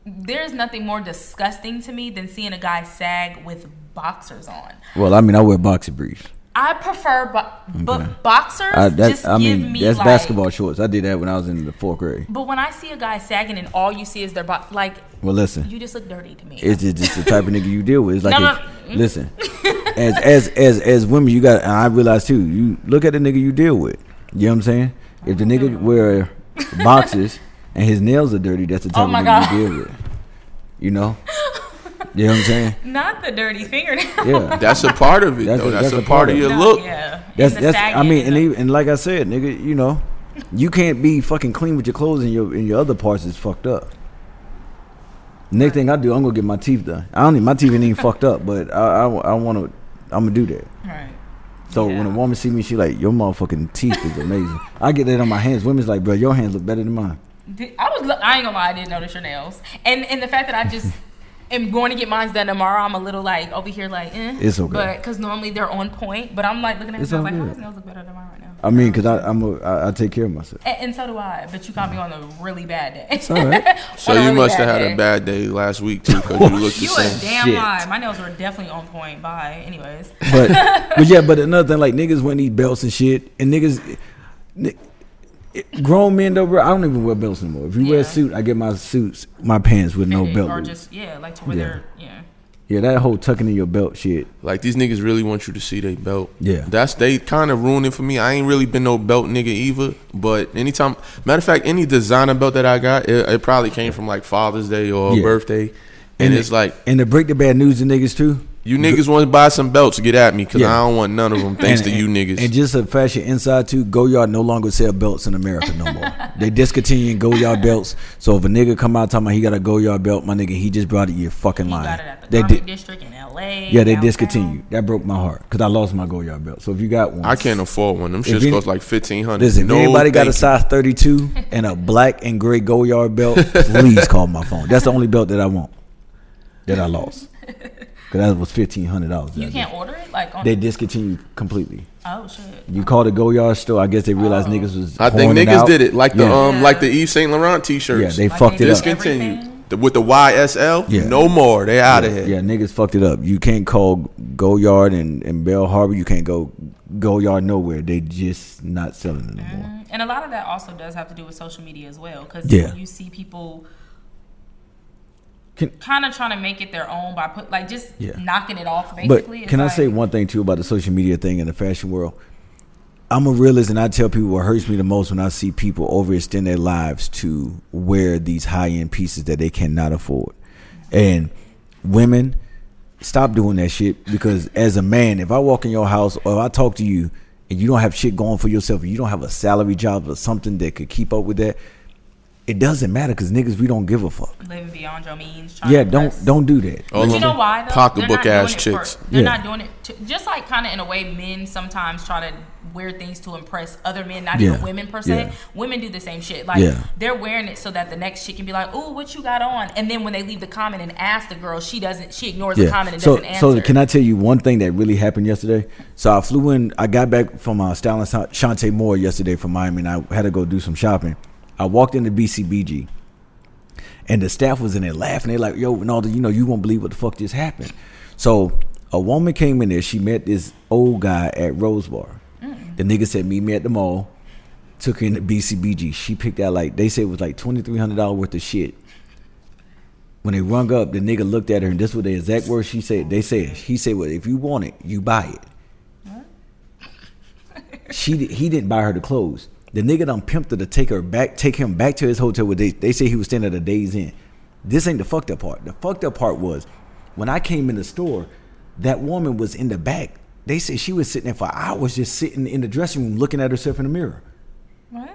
there's nothing more disgusting to me than seeing a guy sag with boxers on. Well, I mean, I wear boxer briefs. I prefer, bo- but boxers I, just I give mean, me that's like. basketball shorts. I did that when I was in the fourth grade. But when I see a guy sagging and all you see is their bo- like, Well, listen, you just look dirty to me. it's just, just the type of nigga you deal with. It's like, No, if- no. listen, as as as as women, you got. And I realize too. You look at the nigga you deal with. You know what I'm saying? If the nigga wear boxes and his nails are dirty, that's the type Oh of nigga God. you deal with. You know. You know what I'm saying? Not the dirty fingernail. Yeah. That's a part of it, That's though. a- That's, that's a a part part of of your it. No, look. Yeah. That's that's. I mean, and even, and like I said, nigga, you know, you can't be fucking clean with your clothes and your and your other parts is fucked up. Next thing I do, I'm gonna get my teeth done. I don't. need my teeth ain't even fucked up, but I I, I want to. I'm gonna do that. Right. So when a woman see me, she like, your motherfucking teeth is amazing. I get that on my hands. Women's like, bro, your hands look better than mine. I was. look- I ain't gonna lie. I didn't notice your nails, and and the fact that I just am going to get mine done tomorrow. I'm a little like over here, like, eh. It's okay. But because normally they're on point, but I'm like looking at It's his nails, like, how good. his nails look better than mine right now. I mean, cause I I'm a, I, I take care of myself. And, and so do I. But you caught me on a really bad day. It's all right. So you really must have had day. a bad day last week too, because you look the You a same. damn Shit. lie. My nails were definitely on point. Bye. Anyways. But but yeah, but another thing, like niggas wear these belts and shit, and niggas, ni- grown men though, bro. I don't even wear belts anymore. If you wear a suit, I get my suits, my pants with no belt. Or just yeah, like to where Yeah. they're yeah. yeah, that whole tucking in your belt shit. Like these niggas really want you to see their belt. Yeah. That's they kind of ruined it for me. I ain't really been no belt nigga either. But anytime, matter of fact, any designer belt that I got, it, it probably came from like Father's Day or Yeah. birthday. And, And it's it- like And to break the bad news to niggas too. You niggas want to buy some belts, get at me because Yeah. I don't want none of them. Thanks and, to you niggas. And just a fashion inside too, Goyard no longer sell belts in America no more. they discontinuing Goyard belts. So if a nigga come out talking about he got a Goyard belt, my nigga, he just brought it. You're fucking He lying. got it at the They garment did. district in L.A. Yeah, they downtown. discontinued. That broke my heart because I lost my Goyard belt. So if you got one, I can't afford one. Them shits any- cost like fifteen hundred. Listen, no, if anybody got a size 32 and a black and gray Goyard belt, please call my phone. That's the only belt that I want that I lost. Because that was $1,500. You can't day. order it like on. They discontinued completely. oh shit. You call the Goyard store, I guess they realized Oh. niggas was. I think pouring it niggas did it like the Yeah. um like the Yeah. Yves Saint Laurent t-shirts. Yeah, they Like fucked they it did up. discontinued Everything? With the YSL. Yeah. No more. They out of yeah, here. yeah, niggas fucked it up. You can't call Goyard and, and Bal Harbour. You can't go Goyard nowhere. They just not selling it anymore. Mhm. And a lot of that also does have to do with social media as well, because Yeah. you see people Can- kind of trying to make it their own by put like just Yeah. knocking it off. Basically, It's can I say one thing too about the social media thing in the fashion world? I'm a realist, and I tell people what hurts me the most when I see people overextend their lives to wear these high end pieces that they cannot afford. And women, stop doing that shit because as a man, if I walk in your house or if I talk to you and you don't have shit going for yourself, you don't have a salary job or something that could keep up with that, it doesn't matter because niggas we don't give a fuck. living beyond your means. Trying Yeah, to don't impress. don't do that. All But you know why? Though? pocketbook ass doing it for- chicks. they're Yeah. not doing it to, just like kind of in a way men sometimes try to wear things to impress other men, not Yeah. even women per se. Yeah. Women do the same shit. Like Yeah. they're wearing it so that the next chick can be like, "Ooh, what you got on?" And then when they leave the comment and ask the girl, she doesn't. She ignores the comment and so, doesn't answer. So can I tell you one thing that really happened yesterday? So I flew in. I got back from uh, styling Chanté Moore yesterday from Miami, and I had to go do some shopping. I walked into BCBG, and the staff was in there laughing. They're like, "Yo, Ronaldo, you know, you won't believe what the fuck just happened." So a woman came in there. She met this old guy at Rose Bar. Mm. The nigga said, "Meet me at the mall." Took her into BCBG. She picked out like they said it was like twenty three hundred dollars worth of shit when they rung up, the nigga looked at her, and this was the exact words she said. They said, he said, "Well, if you want it, you buy it." She he didn't buy her the clothes. The nigga done pimped her to take her back, take him back to his hotel where they they say he was staying at a Days Inn. This ain't the fucked up part. The fucked up part was when I came in the store, that woman was in the back. They said she was sitting there for hours, just sitting in the dressing room looking at herself in the mirror what?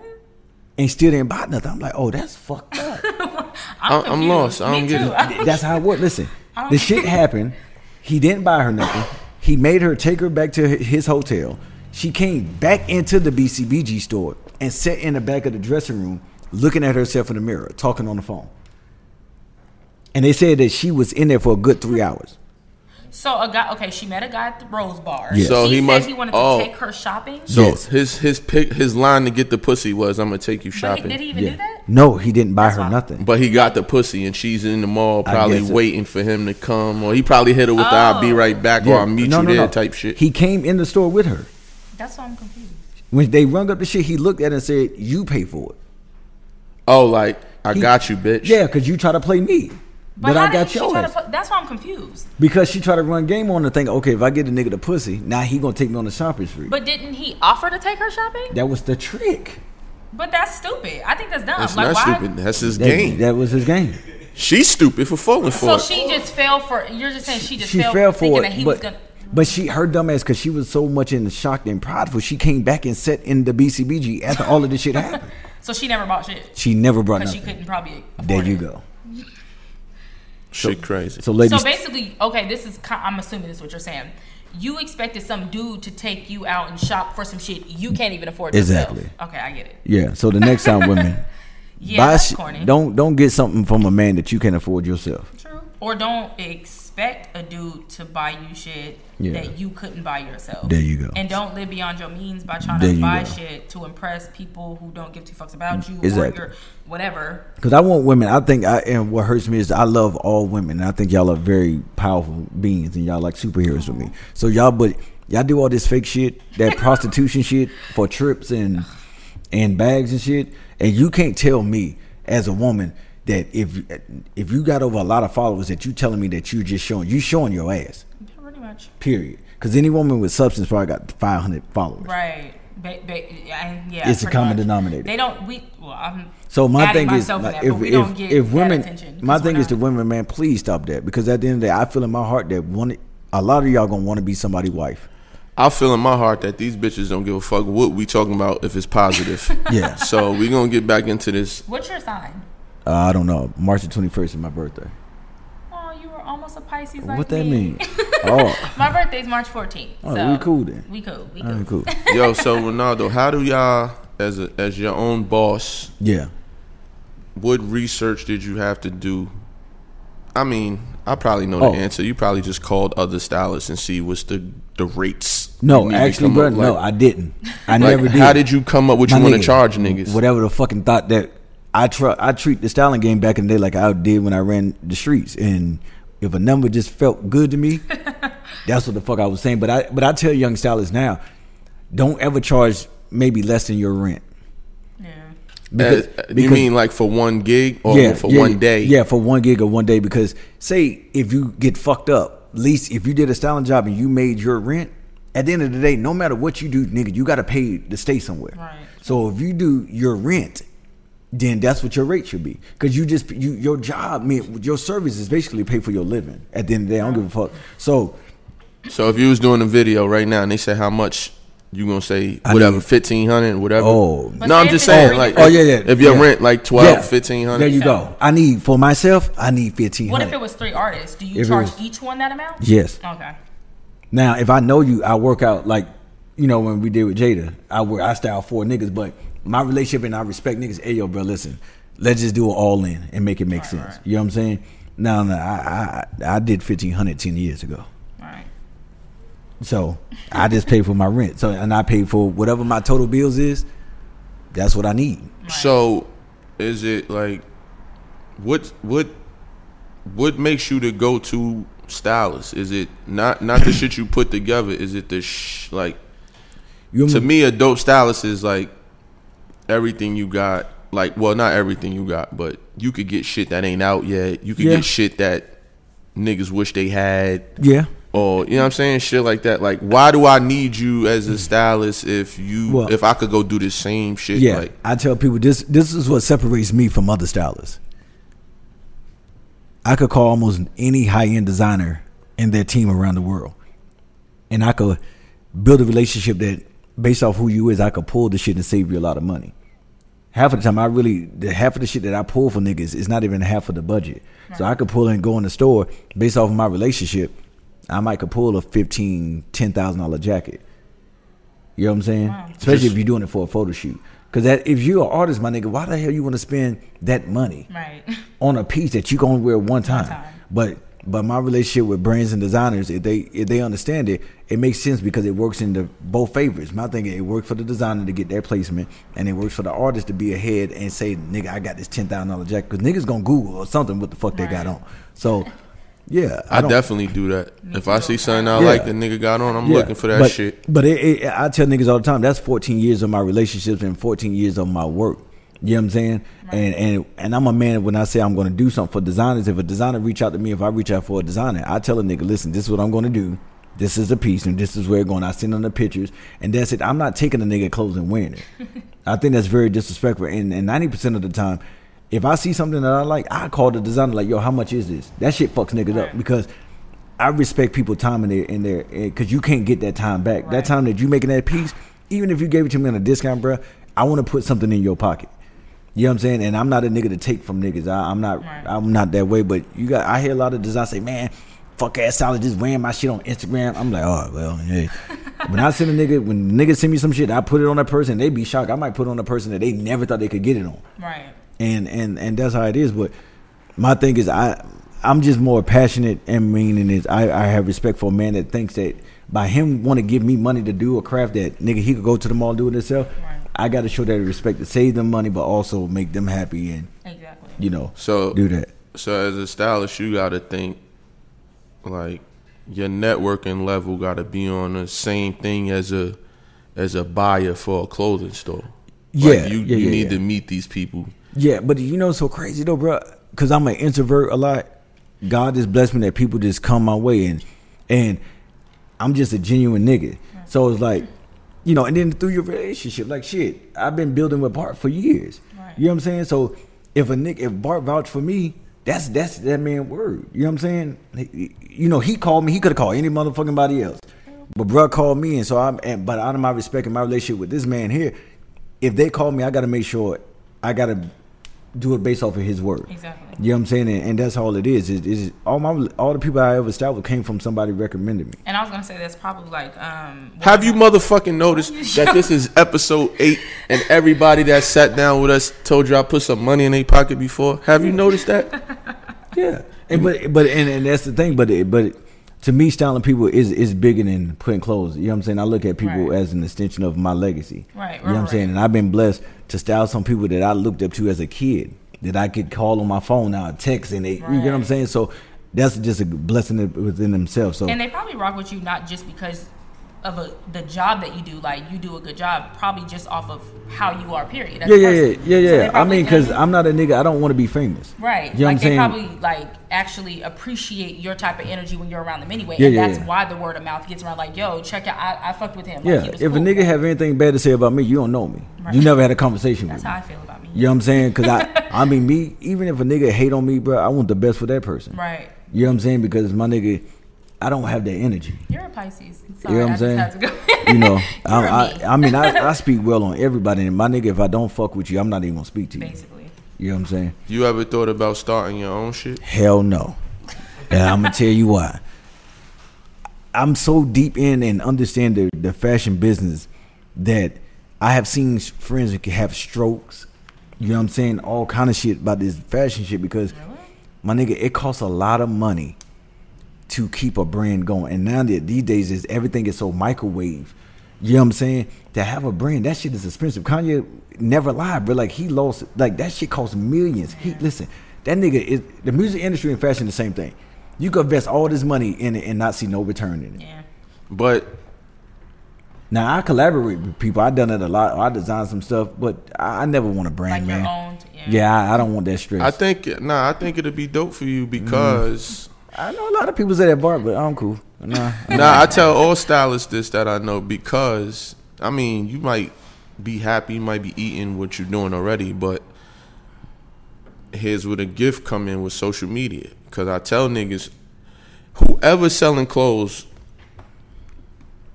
and still didn't buy nothing. I'm like, oh, that's fucked up. I'm, I'm confused. lost. I don't get it. That's how it worked. Listen, the shit happened. He didn't buy her nothing. He made her take her back to his hotel. She came back into the BCBG store and sat in the back of the dressing room, looking at herself in the mirror, talking on the phone. And they said that she was in there for a good three hours. So a guy, okay, she met a guy at the Rose Bar. Yes. So he, he said must- he wanted to oh. take her shopping. So Yes. his his pick his line to get the pussy was I'm gonna take you But he- shopping. did he even Yeah. do that? No, he didn't buy That's her fine. nothing. But he got the pussy and she's in the mall probably guess it- waiting for him to come or he probably hit her with the I'll be Oh. right back or Yeah, I'll meet no, you no, there no. type shit. He came in the store with her. That's why I'm confused. When they rung up the shit, he looked at it and said, "You pay for it." oh, like I He- got you, bitch. Yeah, because you try to play me, but, how I got she try yours. put- That's why I'm confused. Because she tried to run game on the thing. Okay, if I get the nigga the pussy, now he gonna take me on the shopping spree. But didn't he offer to take her shopping? that was the trick. But that's stupid. I think that's dumb. That's like not why? stupid. That's his That, game. that was his game. She's stupid for falling for So it. So she just fell for. You're just saying she just She fell, fell for thinking for that it, he was gonna. But she her dumb ass because she was so much in shock and prideful. She came back and sat in the BCBG after all of this shit happened. So she never bought shit She never brought because she couldn't probably. Afford There you it. go. Shit crazy. So ladies, So basically, okay, this is. I'm assuming this is what you're saying. You expected some dude to take you out and shop for some shit you can't even afford Exactly. yourself. Okay, I get it. yeah. So the next time, women Yeah, buy that's shit- corny. don't don't get something from a man that you can't afford yourself. True. Or don't expect a dude to buy you shit Yeah. that you couldn't buy yourself. There you go. And don't live beyond your means by trying There to buy go. shit to impress people who don't give two fucks about you Exactly. or your whatever. Because I want women. I think I and what hurts me is I love all women. And I think y'all are very powerful beings and y'all like superheroes for me. So y'all, but y'all do all this fake shit, that prostitution shit for trips and and bags and shit, and you can't tell me as a woman that if if you got over a lot of followers that you telling me that you just showing you showing your ass. Pretty much. Period. Because any woman with substance probably got five hundred followers. Right. Ba- ba- and yeah, It's a common much. denominator. They don't. We well, I'm. So my thing is, myself in like, that, if don't if, get if women, my thing is to women, man, please stop that because at the end of the day, I feel in my heart that one, a lot of y'all gonna want to be somebody's wife. I feel in my heart that these bitches don't give a fuck what we talking about if it's positive. Yeah. So we gonna get back into this. What's your sign? Uh, I don't know. March the twenty first is my birthday. Oh, you were almost a Pisces like what that me. mean? oh, My birthday's March 14th. Oh, so we cool then. We cool. We cool. right, cool. Yo, so Ronaldo, how do y'all as a, as your own boss, Yeah. what research did you have to do? I mean, I probably know Oh. the answer. You probably just called other stylists and see what's the the rates. No, you need to actually, bro, up, no, I didn't. I like, never did. How did you come up with you want to charge niggas? Whatever the fucking thought that I try, I treat the styling game back in the day like I did when I ran the streets. And if a number just felt good to me, that's what the fuck I was saying. But I, but I tell young stylists now, don't ever charge maybe less than your rent. Yeah. Because, Uh, you because- mean like for one gig or for one day? Yeah, for one gig or one day. Because say if you get fucked up, at least if you did a styling job and you made your rent, at the end of the day, no matter what you do, nigga, you got to pay to stay somewhere. Right. So if you do your rent, then that's what your rate should be. Because you just you your job, I mean, your service is basically pay for your living. At the end of the day, I don't give a fuck. So So if you was doing a video right now and they said how much, you gonna say whatever fifteen hundred, whatever. Oh. But no, I'm just saying free- like, Oh, yeah, yeah, If your yeah. rent like 12, yeah, 1500 There you go. I need for myself. I need fifteen What if it was three artists? Do you If charge was- each one that amount? Yes. Okay. Now, if I know you, I work out like, you know, when we did with Jada, I work, I style four niggas, but my relationship and I respect niggas. Hey, yo, bro, listen, let's just do it all in and make it make Right, sense. right. You know what I'm saying? No, no, I, I, I did 1500 10 years ago. All right. So I just pay for my rent. So, and I pay for whatever my total bills is. That's what I need. So, is it like what what what makes you the go to stylist? Is it not not the shit you put together? Is it the sh- like You to me a dope stylist is like everything you got. Like, well, not everything you got, but you could get shit that ain't out yet. You could Yeah. get shit that niggas wish they had. yeah. or you know what I'm saying, shit like that. Like, why do I need you as a stylist if you Well- if I could go do the same shit? Yeah, like, I tell people this. This is what separates me from other stylists. I could call almost any high end designer and their team around the world, and I could build a relationship that, based off who you is, I could pull the shit and save you a lot of money. Half of the time I really the half of the shit that I pull for niggas is not even half of the budget. So I could pull and go in the store based off of my relationship. I might could pull a fifteen, ten thousand dollar jacket. You know what I'm saying? Especially Just- if you're doing it for a photo shoot. Because that if you're an artist, my nigga, why the hell you want to spend that money Right. on a piece that you gonna wear one time? time. But but my relationship with brands and designers, if they if they understand it, it makes sense because it works in the both favors. My thing, it works for the designer to get their placement, and it works for the artist to be ahead and say, "Nigga, I got this ten thousand dollar jacket." Because niggas gonna Google or something what the fuck they got on. So yeah, I, don't- definitely do that. if I see something I Yeah. like the nigga got on, I'm Yeah, looking for that but, shit. But it, it, I tell niggas all the time that's 14 years of my relationships and 14 years of my work. You know what I'm saying? And and and I'm a man when I say I'm going to do something for designers. If a designer reach out to me, if I reach out for a designer, I tell a nigga, listen, this is what I'm going to do. This is a piece, and this is where it's going. I send them the pictures, and that's it. I'm not taking a nigga clothes and wearing it. I think that's very disrespectful. And and 90 percent of the time, if I see something that I like, I call the designer like, yo, how much is this? That shit fucks niggas up because I respect people time in their in there eh, because you can't get that time back. That time that you making that piece, even if you gave it to me on a discount, bro, I want to put something in your pocket. You know what I'm saying? And I'm not a nigga to take from niggas. I, I'm not. Right. I'm not that way. But you got. I hear a lot of designers say, "Man, fuck ass solid just wearing my shit on Instagram." I'm like, oh well, hey. when I send a nigga, when niggas send me some shit, I put it on a person. They be shocked. I might put it on a person that they never thought they could get it on Right. and and and that's how it is. But my thing is, I I'm just more passionate and meaning is I I have respect for a man that thinks that by him want to give me money to do a craft that nigga he could go to the mall and do it himself. Right. I got to show that respect to save them money, but also make them happy and Exactly. you know So do that. So as a stylist, you got to think like your networking level got to be on the same thing as a as a buyer for a clothing store. Yeah, like you, yeah, you yeah, need yeah. to meet these people. Yeah, but you know, so crazy though, bro. Because I'm an introvert a lot. God just blessed me that people just come my way, and and I'm just a genuine nigga. So it's like, you know, and then through your relationship, like shit, I've been building with Bart for years. Right. You know what I'm saying? So if a Nick, if Bart vouched for me, that's that's that man word. You know what I'm saying? He- you know, he called me. He could have called any motherfucking body else, but bruh called me, and so I'm. And, but out of my respect and my relationship with this man here, if they call me, I got to make sure I got to do it based off of his word. Exactly. You know what I'm saying? And, and that's all it is. Is is all my all the people I ever established came from somebody recommended me. And I was gonna say that's probably like um. Have you motherfucking noticed that this is episode eight and everybody that sat down with us told you I put some money in their pocket before? Have you noticed that? Yeah. And but but and, and that's the thing. But it, but to me, styling people is is bigger than putting clothes. You know what I'm saying? I look at people Right. as an extension of my legacy. Right, You know what I'm right, saying? And I've been blessed to style some people that I looked up to as a kid that I could call on my phone now, text, and they, you know what I'm saying? So that's just a blessing within themselves. So And they probably rock with you not just because of a, the job that you do, like you do a good job, probably just off of how you are. Period. as yeah, yeah, yeah, yeah, So yeah. I mean, because I'm not a nigga. I don't want to be famous. Right. You know like what I'm they saying? probably like actually appreciate your type of energy when you're around them anyway. Yeah, and yeah, that's yeah. why the word of mouth gets around like, yo, check out I, I fucked with him. Like, Yeah, if was a cool. nigga have anything bad to say about me, you don't know me. Right. You never had a conversation That's with me. how I feel about me. You know what I'm saying? Because I, I mean, me, even if a nigga hate on me, bro, I want the best for that person. Right. You know what I'm saying? Because my nigga, I don't have that energy. You're a Pisces. You know what I I'm saying? had to go. You know, You're I, a I, me. I mean, I, I speak well on everybody, and my nigga, if I don't fuck with you, I'm not even gonna speak to you. Basically. You know what I'm saying? You ever thought about starting your own shit? Hell no. And I'm gonna tell you why. I'm so deep in and understand the, the fashion business that I have seen friends who can have strokes. You know what I'm saying? All kind of shit about this fashion shit because my nigga, it costs a lot of money to keep a brand going. And now that these days is everything is so microwave. You know what I'm saying? To have a brand, that shit is expensive. Kanye never lied, but like he lost like that shit costs millions. He listen, that nigga is the music industry and fashion the same thing. You could invest all this money in it and not see no return in it. Yeah. But Now I collaborate with people. I done it a lot. I designed some stuff, but I, I never want a brand, Like your man. own. Yeah. Yeah, I, I don't want that stress. I think nah, I think it'd be dope for you because I know a lot of people say that bar, but I'm cool. Nah, nah, I tell all stylists this that I know because I mean you might be happy, you might be eating what you're doing already, but here's where the gift come in with social media. Cause I tell niggas, whoever selling clothes,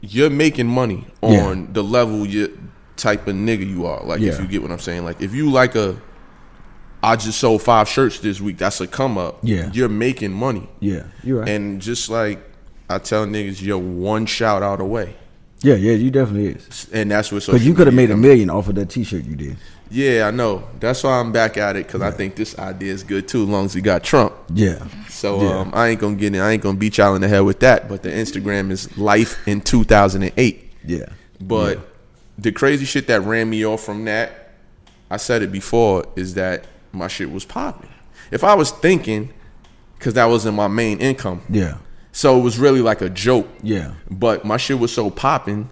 you're making money on Yeah. the level you type of nigga you are. Like if you get what I'm saying. Like if you like a I just sold five shirts this week, that's a come up. Yeah. You're making money. Yeah, you're right. And just like I tell niggas, you're one shout out away. yeah, yeah, you definitely is. And that's what Because you could have made a million off of that T-shirt you did. Yeah, I know. That's why I'm back at it because I think this idea is good too, as long as we got Trump. Yeah, So Yeah. um, I ain't gonna get in. I ain't gonna beat y'all in the head with that. But the Instagram is life in 2008. yeah, But the crazy shit that ran me off from that, I said it before, is that my shit was popping. If I was thinking, because that wasn't my main income, yeah, so it was really like a joke. yeah, But my shit was so popping,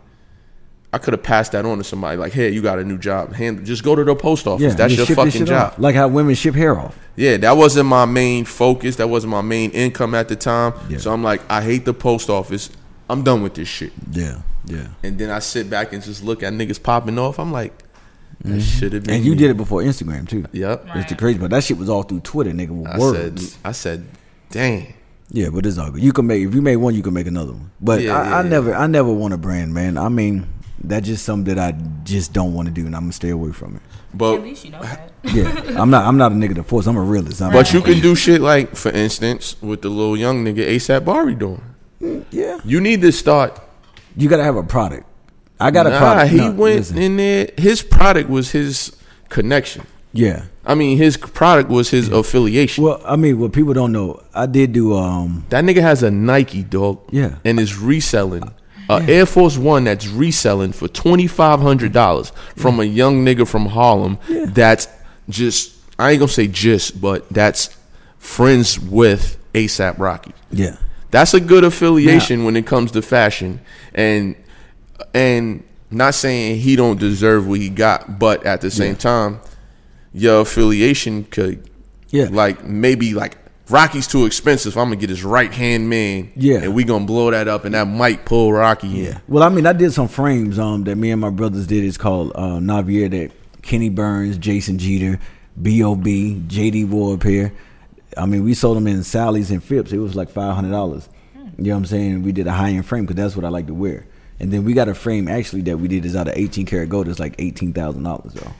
I could have passed that on to somebody. Like, hey, you got a new job. Hand, just go to the post office. yeah. That's your fucking job. off. Like how women ship hair off. Yeah, that wasn't my main focus. That wasn't my main income at the time. Yeah. So I'm like, I hate the post office. I'm done with this shit. Yeah, yeah. And then I sit back and just look at niggas popping off. I'm like, that should have been. Mm-hmm. And you me. did it before Instagram too. Yep. Right. It's the crazy, but that shit was all through Twitter, nigga, with I words. said, I said, dang. Yeah, but it's all good. You can make if you make one, you can make another one. But Yeah, I, yeah, I yeah. never, I never want a brand, man. I mean, that's just something that I just don't want to do, and I'm gonna stay away from it. At But least you know that. Yeah, I'm not, I'm not a nigga to force. I'm a realist. I'm but you can do shit like, for instance, with the little young nigga ASAP Bari doing. yeah. You need to start. You gotta have a product. I got a Nah, product. he No, went listen. in there. His product was his connection. Yeah. I mean, his product was his affiliation. Well, I mean, what people don't know, I did do. Um. That nigga has a Nike dog. Yeah. And is reselling a Air Force One that's reselling for twenty five hundred dollars from a young nigga from Harlem that's just I ain't gonna say just, but that's friends with ASAP Rocky. Yeah. That's a good affiliation when it comes to fashion. And and not saying he don't deserve what he got, but at the same Yeah. time, your affiliation could Yeah. like maybe like Rocky's too expensive. I'm gonna get his right hand man. Yeah. And we gonna blow that up and that might pull Rocky in. Yeah. Well, I mean, I did some frames um that me and my brothers did. It's called uh, Navier that Kenny Burns, Jason Jeter, B.O.B., J.D. Ward pair. I mean, we sold them in Sally's and Phipps. It was like five hundred dollars. You know what I'm saying? We did a high end frame because that's what I like to wear. And then we got a frame actually that we did is out of 18 karat gold. It's like eighteen thousand dollars though.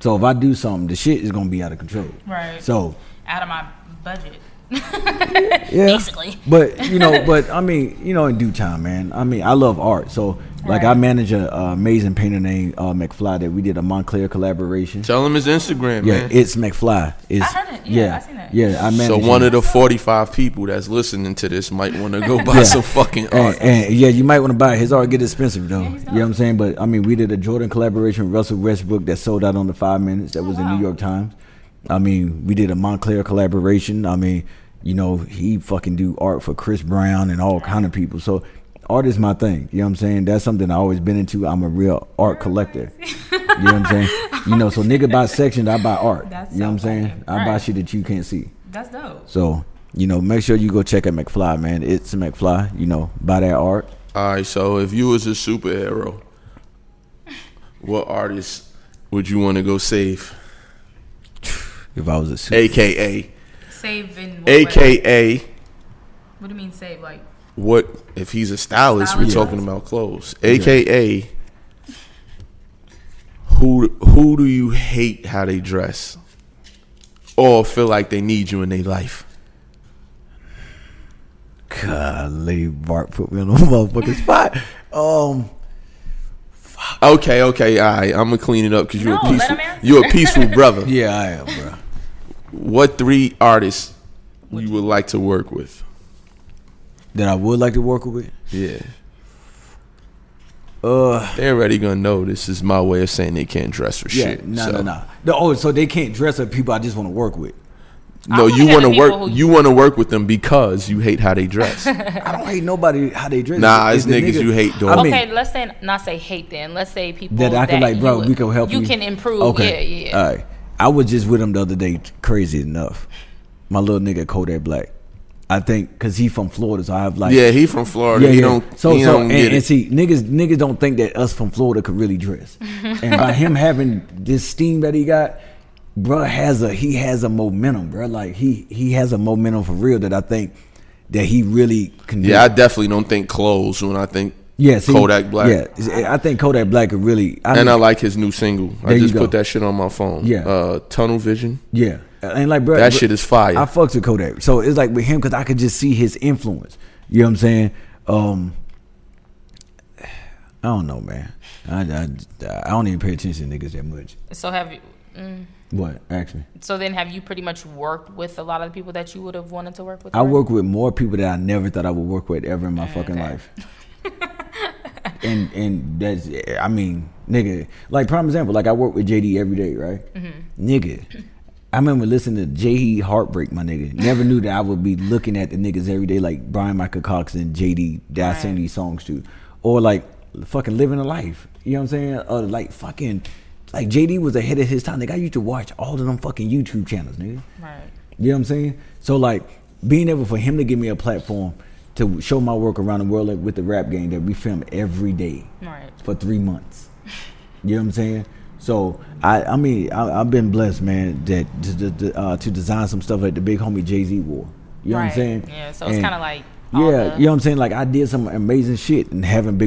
So if I do something, the shit is gonna be out of control. Right. So Out of my budget. yeah. Basically. But you know, but I mean, you know, in due time, man. I mean, I love art. So like, I manage a, uh amazing painter named uh, McFly that we did a Moncler collaboration. Tell him his Instagram, yeah, man. it's McFly. It's, I heard it. Yeah, I seen it. Yeah, I manage. so him. one of the 45 people that's listening to this might want to go buy Yeah. some fucking And, art. and, yeah, you might want to buy it. His art get expensive though. he's you know what I'm saying? But I mean, we did a Jordan collaboration with Russell Westbrook that sold out on the five minutes. That was in wow. New York Times. I mean, we did a Moncler collaboration. I mean, you know, he fucking do art for Chris Brown and all kind of people. So art is my thing. You know what I'm saying? That's something I always been into. I'm a real art collector. you know what I'm saying? You know, so nigga buy sections, I buy art. That's you know what I'm saying? funny. I buy shit that you can't see. That's dope. So, you know, make sure you go check out McFly, man. It's McFly. You know, buy that art. All right, so if you was a superhero, what artist would you want to go save? If I was a super, AKA, Save in what way? AKA, What do you mean save? Like what if he's a stylist? We're talking about clothes. AKA, who who do you hate how they dress, or feel like they need you in their life? golly, Bart put me on the motherfucking spot. Um, Okay, okay, all right. I'm gonna clean it up because you're No, a peaceful, you're a peaceful brother. yeah, I am, bro. What three artists you would like to work with? That I would like to work with. Yeah. Uh, They're already gonna know this is my way of saying they can't dress for yeah, shit. no, so. no, no, no. Oh, so they can't dress up people I just want to work with. No, you want to work. who- You want to work with them because you hate how they dress. I don't hate nobody how they dress. Nah, it's the niggas you hate, dog. I mean, okay, let's say not say hate then. Let's say people that I can like, bro, you, we can help you. You can improve. Okay, Yeah, yeah. All right. I was just with him the other day. Crazy enough, my little nigga Kodak Black. I think because he from Florida, so I have like yeah, he from Florida. he don't. So, he so don't and, get and see, niggas, niggas don't think that us from Florida could really dress. and by him having this steam that he got, bruh has a he has a momentum, bruh. Like he he has a momentum for real that I think that he really can. do. yeah, I definitely don't think clothes when I think Yeah, see, Kodak Black. Yeah, I think Kodak Black could really. I and mean, I like his new single. I There you just put that shit on my phone. Yeah. Uh, Tunnel Vision. yeah, and like bro, That bro, shit is fire. I fucks with Kodak, so it's like with him because I could just see his influence. You know what I'm saying? Um, I don't know, man. I, I, I don't even pay attention to niggas that much. So have you? Mm, What? Ask me. so then, have you pretty much worked with a lot of the people that you would have wanted to work with? I already? work with more people that I never thought I would work with ever in my fucking okay. life. and and that's I mean, nigga, like prime example, like I work with JD every day, right? Mm-hmm. Nigga. I remember listening to JD Heartbreak, my nigga. Never knew that I would be looking at the niggas every day like Bryan-Michael Cox and JD that I sing Right. these songs to. Or like fucking living a life. You know what I'm saying? Or like fucking like JD was ahead of his time. Nigga, I used to watch all of them fucking YouTube channels, nigga. Right. You know what I'm saying? So like being able for him to give me a platform to show my work around the world like, with the rap game that we film every day Right. for three months. You know what I'm saying? So I I mean I, I've been blessed, man, that to, to, uh, to design some stuff like the big homie Jay Z wore. You know right. what I'm saying? Yeah. So it's kind of like. yeah, the- you know what I'm saying? Like I did some amazing shit and having big